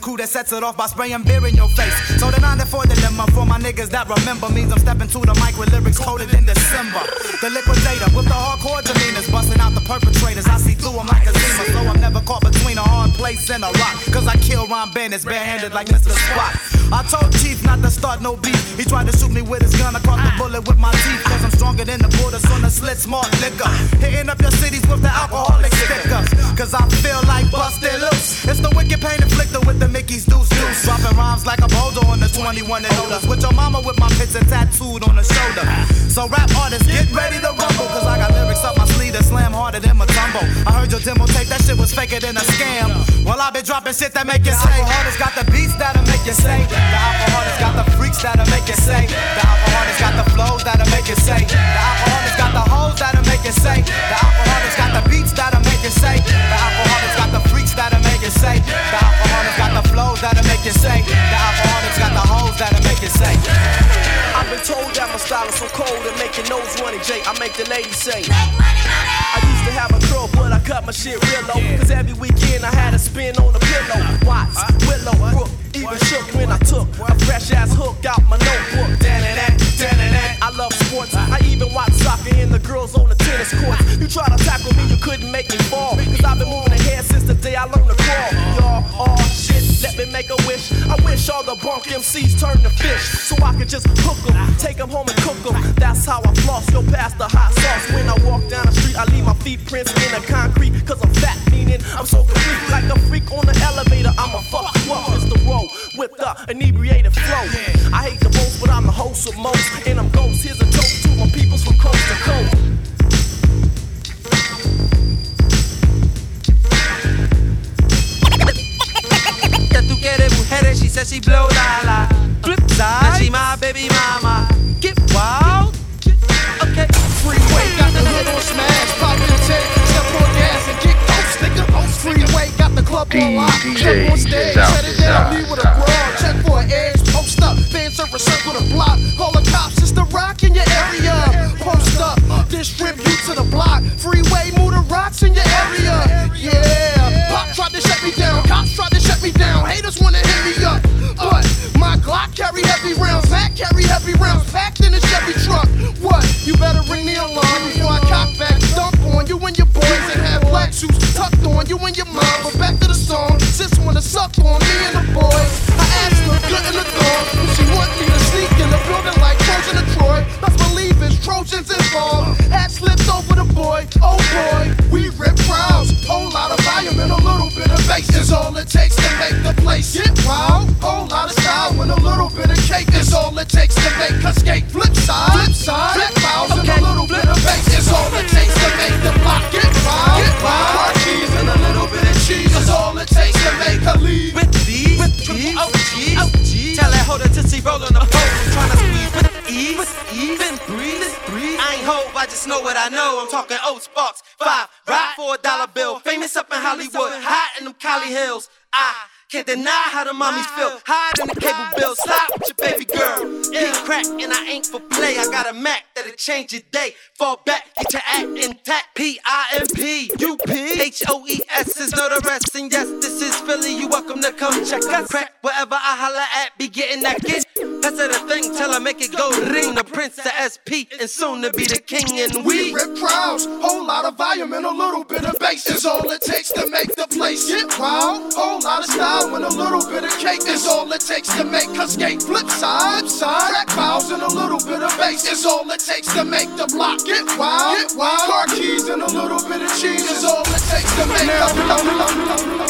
Crew that sets it off by spraying beer in your face. So the 94 dilemma for my niggas that remember means I'm stepping to the mic with lyrics coded in December. The liquidator with the hardcore demeanors, busting out the perpetrators. I see through them like a zima, so I'm never caught between a hard place and a rock. Cause I kill rhyme bandits barehanded like Mr. Spot. I told Chief not to start no beef. He tried to shoot me with his gun across the ah. bullet with my teeth. Cause I'm stronger than the borders on the slit smart liquor. Hitting up your cities with the alcoholic stickers. Cause I feel like busted loose. It's the wicked pain inflictor with the Mickey's deuce deuce. Dropping rhymes like a boulder on the 21 and older. With your mama with my picture tattooed on the shoulder. So rap artists, get ready to rumble. Cause I got lyrics up my sleeve that slam harder than my tumble. I heard your demo take that shit was faker than a scam. Well, i been dropping shit that make you say. The alcoholics got the beats that'll make you say. The alcoholics got the freaks that'll make you say. The alcoholics got the flows that'll make you say. The alcoholics got the hoes that'll make you say. The alcoholics got the beats that'll make you say. The alcoholics got the freaks that'll make you say. The alcoholics got the flows that'll make you say. The alcoholics got the hoes that'll make you say. I've been told that my style is so cold and make your nose running, Jay. I make the ladies say. I used to have a curl, but I cut my shit real low. Cause every weekend I had a spin on the pillow. Watts, Willow, Brook, even shook when I took a fresh ass hook out my notebook. I love sports. I even watch soccer and the girls on the tennis court. You try to tackle me, you couldn't make me fall. Cause I've been moving ahead since the day I learned to crawl. Y'all, oh shit, let me make a wish. I wish all the bunk MCs turned to fish. So I could just hook 'em, take 'em home and cook 'em. That's how I floss, go past the hot sauce. When I walk down the street, I leave my feet prints in the concrete. Cause I'm fat, meaning I'm so complete. Like a freak on the elevator, I'm a fuck you up, Mr. Rowe, with the inebriated flow. I hate the most, but I'm the host of most. And I'm ghost. Here's a toast to my peoples from to coast. Que tú quieres mujeres, she says she blow la la. Flip side, now she my baby mama. Get wild. Okay. Freeway got the hood on smash, pop in tape, step on gas and get ghost, nigga. Freeway got the club on lock, jump on stage, shut it down, me with a brawl, check for an edge, fan service circle the block, call the cops, it's the rock in your area. Post up, distribute to the block, freeway move the rocks in your area. Yeah, pop tried to shut me down, cops tried to shut me down, haters wanna hit me up, but Glock carry heavy rounds, Mac carry heavy rounds, packed in a Chevy truck. What? You better ring the alarm before I cock back, dump on you and your boys and have black suits tucked on you and your mom. But back to the song, sis wanna suck on me and the boys. I asked her good in the door, if she want me to sneak in the building Trojans involved. Hat slipped over the boy, oh boy, we rip crowds. Whole lot of volume and a little bit of bass is all it takes to make the place get wild. Whole lot of style and a little bit of cake is all it takes to make us skate. Flip side, flip side, flip files and a little bit of bass is all it takes to make the block get wild. Get wild. Cheese and a little bit of cheese is all it takes to make a lead. With these, with these, oh geez, oh geez. Tell that hoe to tootsie roll on the pole. Tryna squeeze with ease, ease, then breathe, breathe. I ain't hope, I just know what I know. I'm talking oats, box, five, ride for a dollar bill. Famous up in Hollywood, hot in them Cali hills. I Can't deny how the mommies feel. Hide in the cable bill, slide with your baby girl. Big crack, and I ain't for play. I got a Mac that'll change your day. Fall back, get your act intact. P I M P U P H O E S is know the rest. And yes, this is Philly. You welcome to come check us. Crack wherever I holla at, be getting that get. That's the thing till I make it go ring. The prince, the SP, and soon to be the king. And we rip crowds, whole lot of volume and a little bit of bass is all it takes to make the place get wild. Whole lot of style and a little bit of cake is all it takes to make us skate. Flip side, side, track files and a little bit of bass is all it takes to make the block get wild. Get wild. Car keys and a little bit of cheese is all it takes to make the block.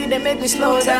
You they make me slow down.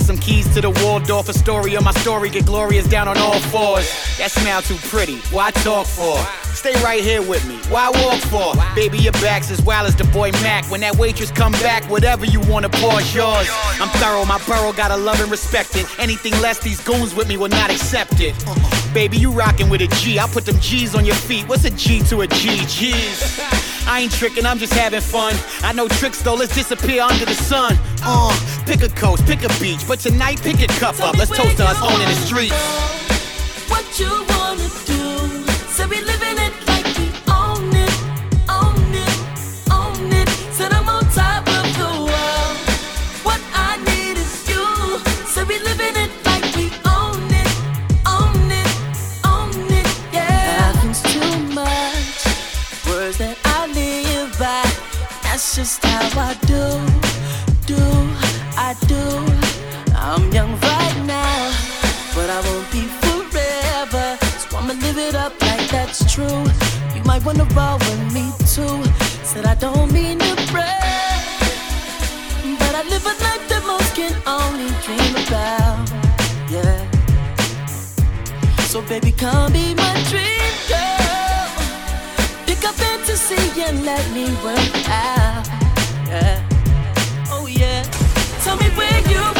Got some keys to the Waldorf Astoria. My story get glorious down on all fours. That smile too pretty. Why talk for? Stay right here with me. Why walk for? Baby, your back's as wild as the boy Mac. When that waitress come back, whatever you wanna pour's yours. I'm thorough, my borough gotta love and respect it. Anything less, these goons with me will not accept it. Baby, you rockin' with a G. I'll put them G's on your feet. What's a G to a G? G's. I ain't tricking, I'm just having fun. I know tricks though, let's disappear under the sun. Uh, pick a coast, pick a beach, but tonight pick a cup up. Let's toast to us owning the streets. What you wanna do? So we living that's true. You might wanna roll with me too. Said I don't mean to brag, but I live a life that most can only dream about. Yeah. So baby, come be my dream girl. Pick up fantasy and let me run out. Yeah. Oh yeah. Tell me where you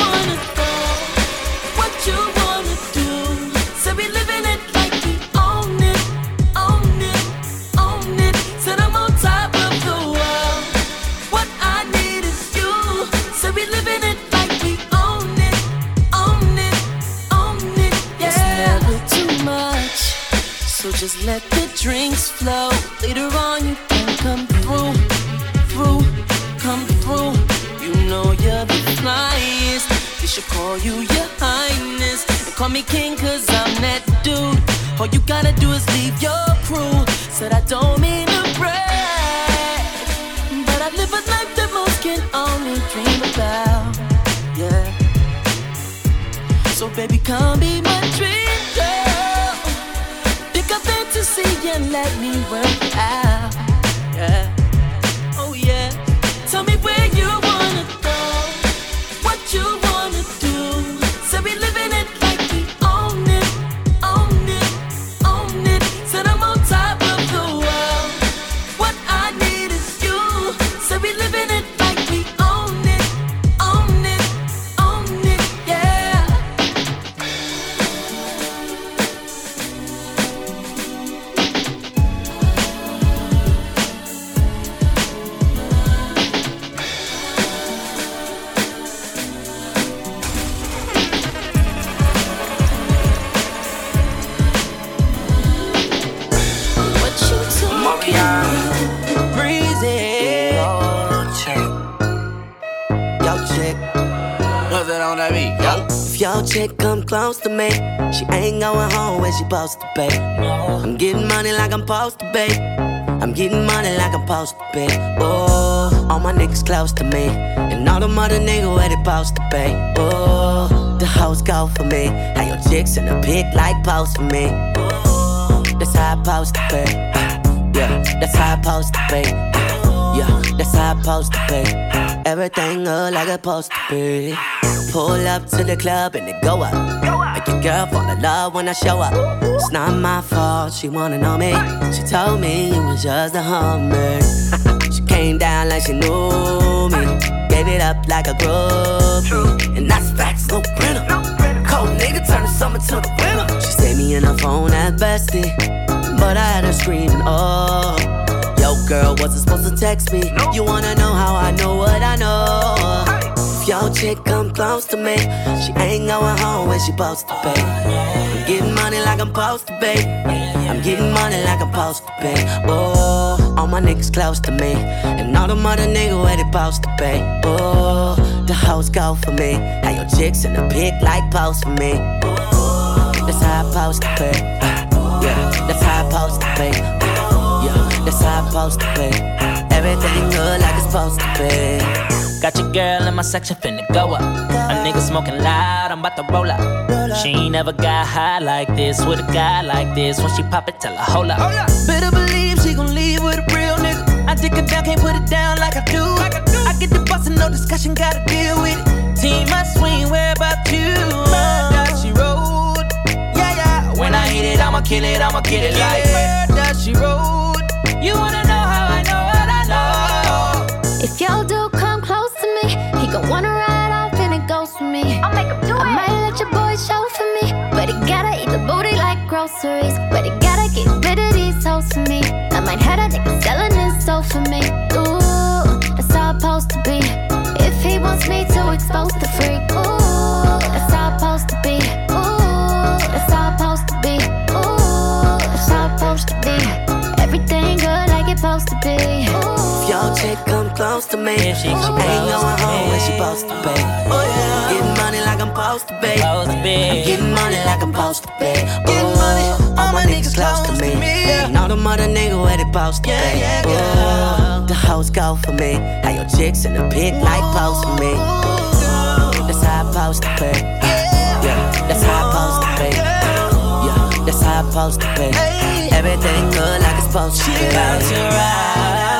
just let the drinks flow. Later on, you can come through, through, come through. You know you're the flyest. They should call you your highness. And call me king, cause I'm that dude. All you gotta do is leave your crew. Said I don't mean to brag. But I live a life that most can only dream about. Yeah. So baby, come be my and let me work Chick come close to me, she ain't going home when she supposed to be. I'm getting money like I'm supposed to be. I'm getting money like I'm supposed to be. Oh, all my niggas close to me, and all the mother niggas where they supposed to be. Oh, the hoes go for me. How your chicks in the pic like post for me. That's how I supposed to be. Yeah, that's how I supposed to be. Yeah, that's how I supposed to be. Everything look like it's supposed to be. Pull up to the club and it go up. Make your girl fall in love when I show up. It's not my fault, she wanna know me. She told me you was just a homie. she came down like she knew me. Gave it up like a groupie. And that's facts, no printer. Cold nigga turn the summer to the winter. She saved me in her phone at bestie. But I had her screaming, oh. Yo, girl, wasn't supposed to text me. You wanna know how I know what I know? If your chick come close to me, she ain't going home when she supposed to be. I'm getting money like I'm supposed to be. I'm getting money like I'm supposed to be. Oh, all my niggas close to me, and all the mother niggas where they supposed to be. Oh, the hoes go for me. How your chicks in the pic like post for me. Oh, that's how I supposed to be. Uh, yeah, that's how I supposed to be. Uh, yeah, that's how I supposed to be. Uh, everything good like it's supposed to be. Got your girl in my section finna go up. A nigga smoking loud, I'm about to roll up. She ain't never got high like this with a guy like this. When she pop it, tell her hold up. Oh, Better believe she gon' leave with a real nigga. I dick her down, can't put it down like I do. I get the bustin', no discussion, gotta deal with it. Team, I swing, where about you? Murder, she rode. Yeah, yeah. When I hit it, I'ma kill it, I'ma get it like murder, she rode. You wanna know how I know gon' wanna ride off and it goes for me. I'll make him do I might let your boy show for me, but he gotta eat the booty like groceries. But he gotta get rid of these hoes for me. I might have a nigga selling his soul for me. Ooh, that's how it's supposed to be. If he wants me to expose the freak, close to me, she, ain't going home when she supposed to be. I'm getting money like I'm supposed to be. I'm getting money like I'm supposed to be. Oh, all my niggas close to me. And all the mother niggas where they supposed to be. Oh, the hoes go for me. How your chicks in the pic like post for me. That's how I supposed to be. Yeah, that's how I supposed to be. Yeah, that's how I supposed to be. Everything good like it's supposed to be. about to ride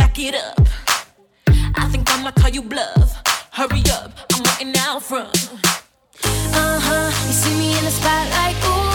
it up. I think I'ma call you bluff. Hurry up, I'm waiting out front. Uh huh, you see me in the spotlight, ooh.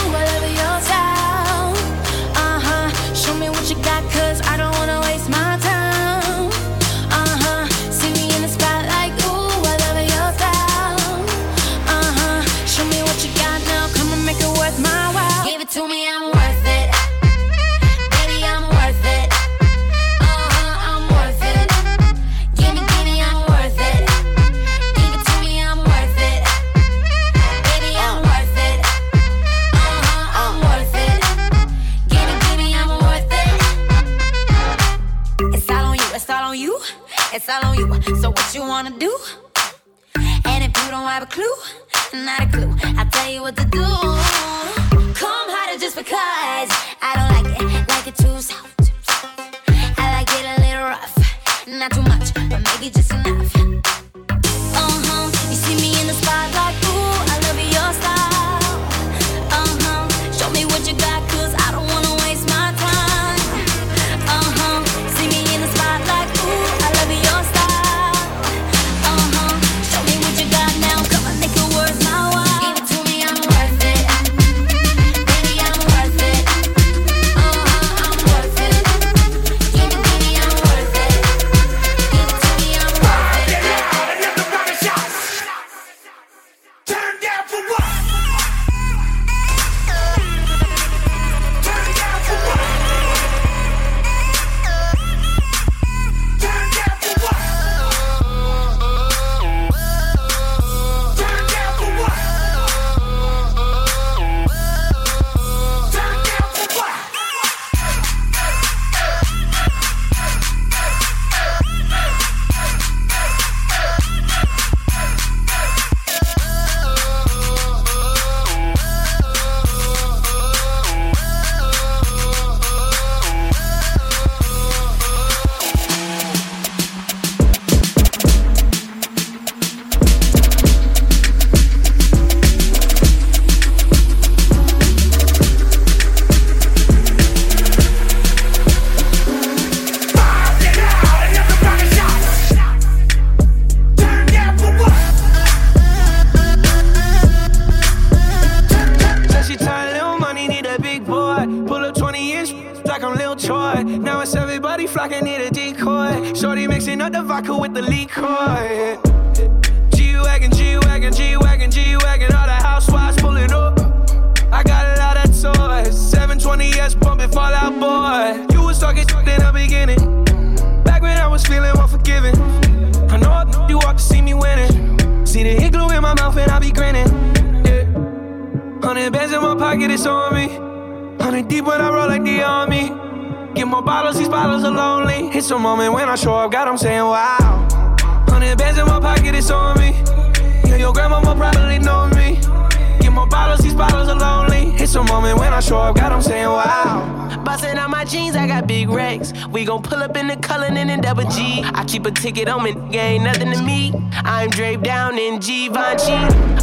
shit on me. Nigga ain't nothing to me. I'm draped down in Givenchy.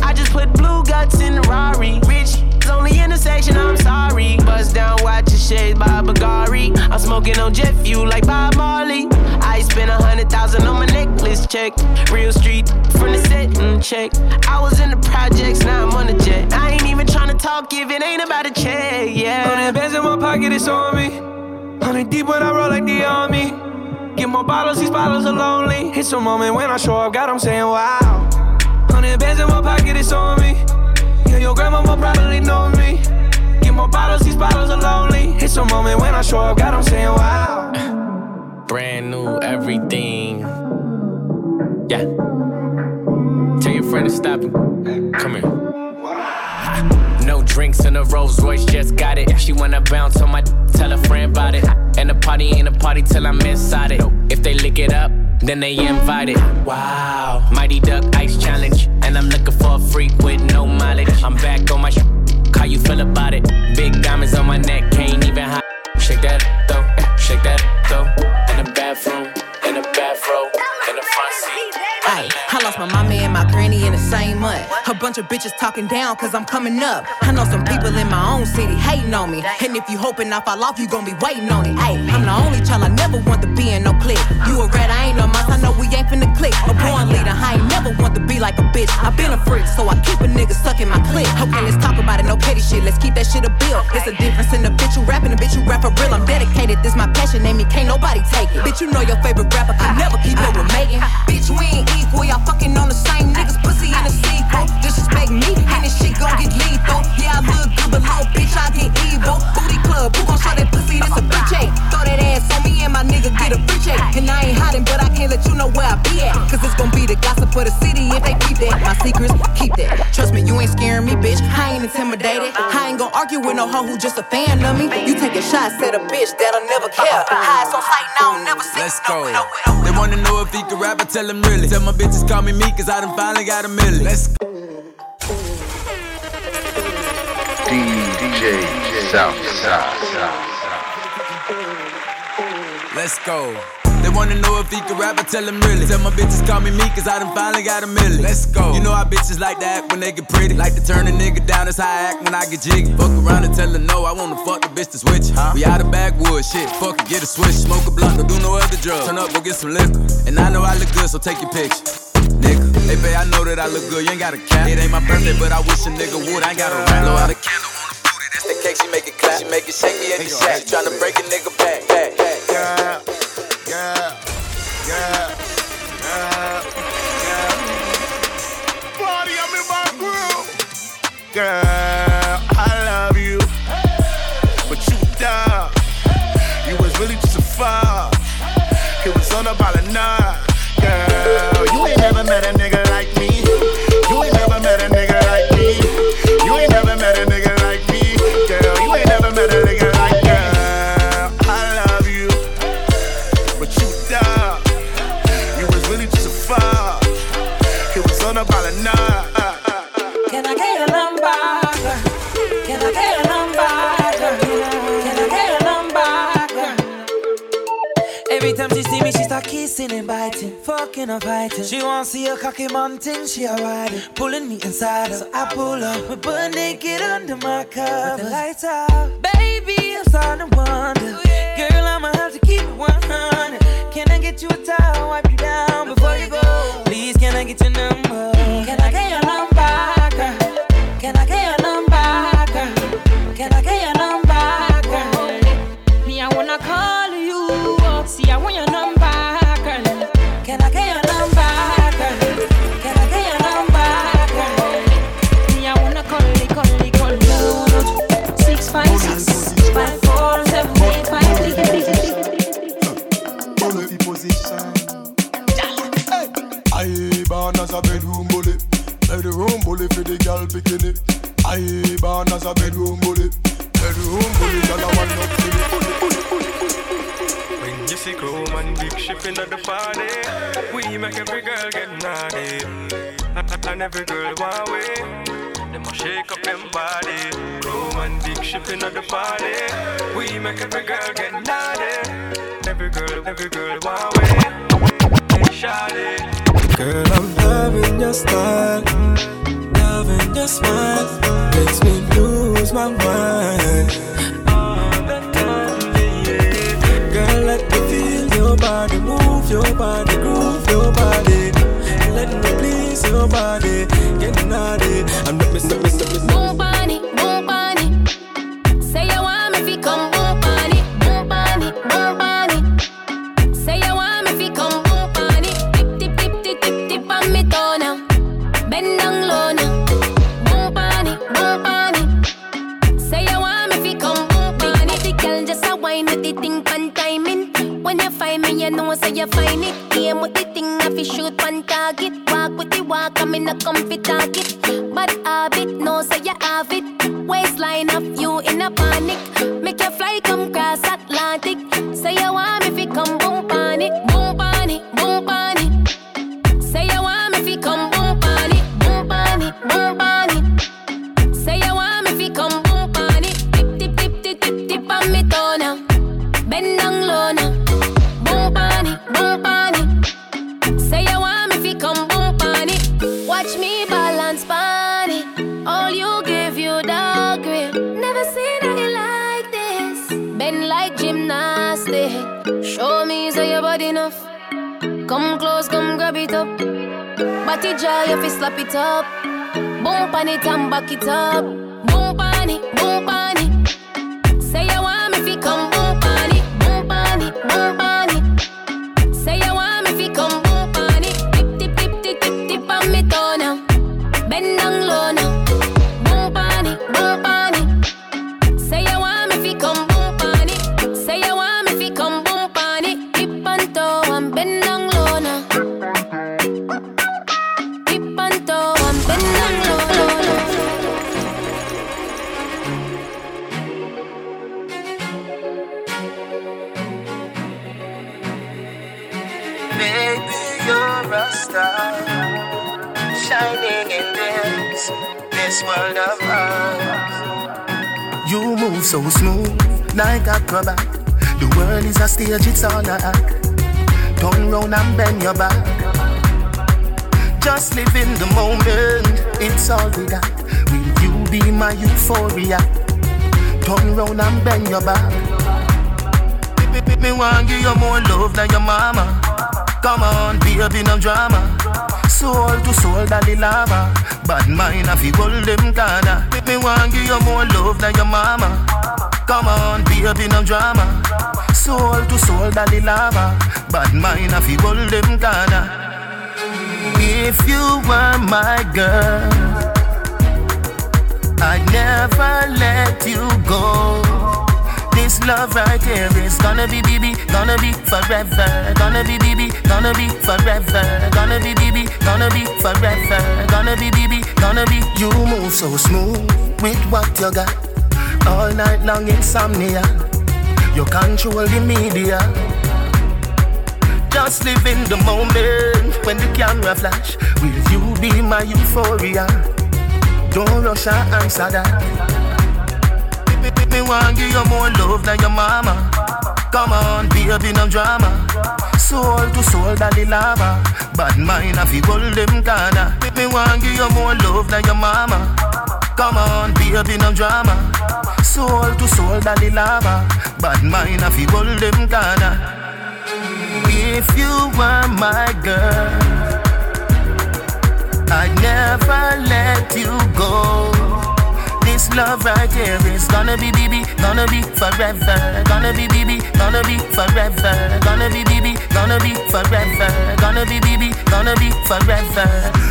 I just put blue guts in the Rari. Rich, it's only intersection, I'm sorry. Bust down, watch your shades by Bagari. I'm smoking on jet fuel like Bob Marley. I spent a hundred thousand on my necklace check. Real street from the set check. I was in the projects, now I'm on the jet. I ain't even trying to talk if it ain't about a check, yeah. Hundred bands in my pocket, it's on me. Hundred deep when I roll like the army. Get more bottles, these bottles are lonely. It's a moment when I show up, God, I'm saying wow. Hundred bands in my pocket, it's on me. Yeah, your grandma will probably know me. Get more bottles, these bottles are lonely. It's a moment when I show up, God, I'm saying wow. Brand new everything. Yeah. Tell your friend to stop it. Come here. Drinks in a Rolls Royce, just got it. She wanna bounce on my, tell a friend about it. And the party ain't a party till I'm inside it. If they lick it up, then they invited. Wow. Mighty Duck Ice Challenge. And I'm looking for a freak with no mileage. I'm back on my sh- How you feel about it? Big diamonds on my neck, can't even hide. Shake that though, shake that though. In the bathroom, in the bathroom, in the front seat. Ay, I lost my mama and my granny in the same month. A bunch of bitches talking down cause I'm coming up. I know some people in my own city hating on me. And if you hoping I fall off, you gon' be waiting on it. Ay, I'm the only child I never want to be in no clique. You a rat, I ain't no mouse, I know we ain't finna click. A born leader, I ain't never want to be like a bitch. I been a freak, so I keep a nigga stuck in my clique. Okay, let's talk about it, no petty shit. Let's keep that shit a bill. It's a difference in the bitch you rapping, the bitch you rap for real. I'm dedicated, this my passion, name me, can't nobody take it. Bitch, you know your favorite rapper can never keep up with Megan. Bitch, we ain't equal, y'all fucking on the same niggas, pussy in a sequel. Disrespect me, and this shit gon' get lethal. Yeah, I look good, but little bitch, I get evil. Booty club, who gon' show that pussy? This a free check. Throw that ass on me and my nigga get a free check. And I ain't hiding, but I can't let you know where I be at. Cause it's gon' be the gossip for the city if they keep that. My secrets, keep that. Trust me, you ain't scaring me, bitch. I ain't intimidated. I ain't gon' argue with no hoe who just a fan of me. You take a shot, said a bitch that'll never care. Highs on sight, now I'll never see Let's go. They wanna know if he can rap, I tell them really. Tell my bitches call me me, cause I done finally got a million. Let's go. DJ Southside. Let's go. Wanna know if he can rap, I tell them really. Tell my bitches call me me, cause I done finally got a million. Let's go. You know how bitches like to act when they get pretty. Like to turn a nigga down, that's how I act when I get jiggy. Fuck around and tell her no, I wanna fuck the bitch to switch. Huh? We out of backwood, shit, fuck it, get a switch. Smoke a blunt, don't do no other drugs. Turn up, go get some liquor. And I know I look good, so take your picture. Nigga, hey babe, I know that I look good, you ain't got a cap. It ain't my birthday, but I wish a nigga would. I ain't got a rap. Blow out a candle on the booty, that's the cake, she make it clap. She make it shake me at the shack. She tryna break a nigga back, back, back. Yeah, yeah, yeah, yeah, yeah. Party, I'm in my groove. Girl, kissing biting, fucking and fighting. She wanna see a cocky mountain, she a riding, pulling me inside her. So I pull up, we butt naked under my covers. With the lights out, baby, I'm starting to wonder. Oh, Girl, I'ma have to keep it 100. Can I get you a towel, wipe you down before you go? Please, can I get your number? Can I get your every girl want way. They must shake up them body. And big shipping at the party, we make every girl get naughty. Every girl, every girl want way. Hey, shawty. Girl, I'm loving your style, loving your smile. Makes me lose my mind. Girl, let me feel your body, move your body, groove your body. Let me please your body, get naughty. I'm not missing, missing, missing. Boom this world of ours. You move so smooth, like acrobat. The world is a stage, it's all a act. Turn round and bend your back. Just live in the moment, it's all we got. Will you be my euphoria? Turn round and bend your back. Me, want give you more love than your mama. Come on, baby, no drama. Soul to soul, dali lava. Bad mind, I feel hold them corner. Me, me want give you more love than your mama. Come on, be baby, no drama. Soul to soul, dali lava. Bad mind, I feel hold them corner. If you were my girl, I'd never let you go. This love right here is gonna be BB, gonna be forever. Gonna be BB, gonna be forever. Gonna be BB, gonna be forever. Gonna be BB, gonna be. You move so smooth with what you got. All night long insomnia. You control the media. Just live in the moment when the camera flash. Will you be my euphoria? Don't rush and answer that. Me, want give you more love than your mama. Come on, baby, no drama. Soul to soul, dali lava. Bad mind, I feel them corner. Me, want give you more love than your mama. Come on, baby, no drama. Soul to soul, dali lava. Bad mind, I feel them corner. If you were my girl, I'd never let you go. This love right here is gonna be BB, gonna be forever. Gonna be BB, gonna be forever. Gonna be BB, gonna be forever. Gonna be BB, gonna be forever.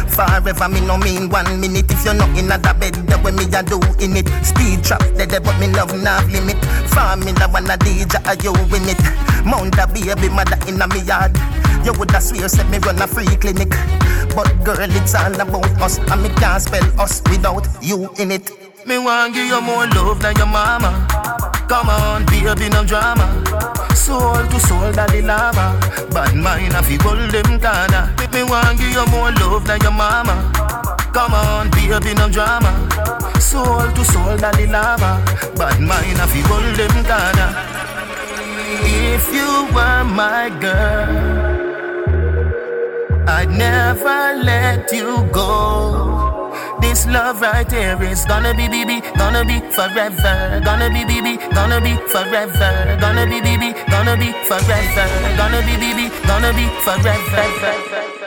Forever me no mean one minute If you're not in the bed the way me a do in it Speed trap dead but me love nav limit Formula one a DJ are you win it Mount a baby mother in a me yard You woulda swear said me run a free clinic But girl it's all about us And me can't spell us without you in it Me want give you more love than your mama. Come on, baby, no drama. Soul to soul, dali lava. Bad mind, I feel hold them corner. Me, want give you more love than your mama. Come on, baby, no drama. Soul to soul, dali lava. Bad mind, I feel hold them corner. If you were my girl, I'd never let you go. This love right here is gonna be BB, gonna be forever. Gonna be BB, gonna be forever. Gonna be BB, gonna be forever. Gonna be BB, gonna be forever.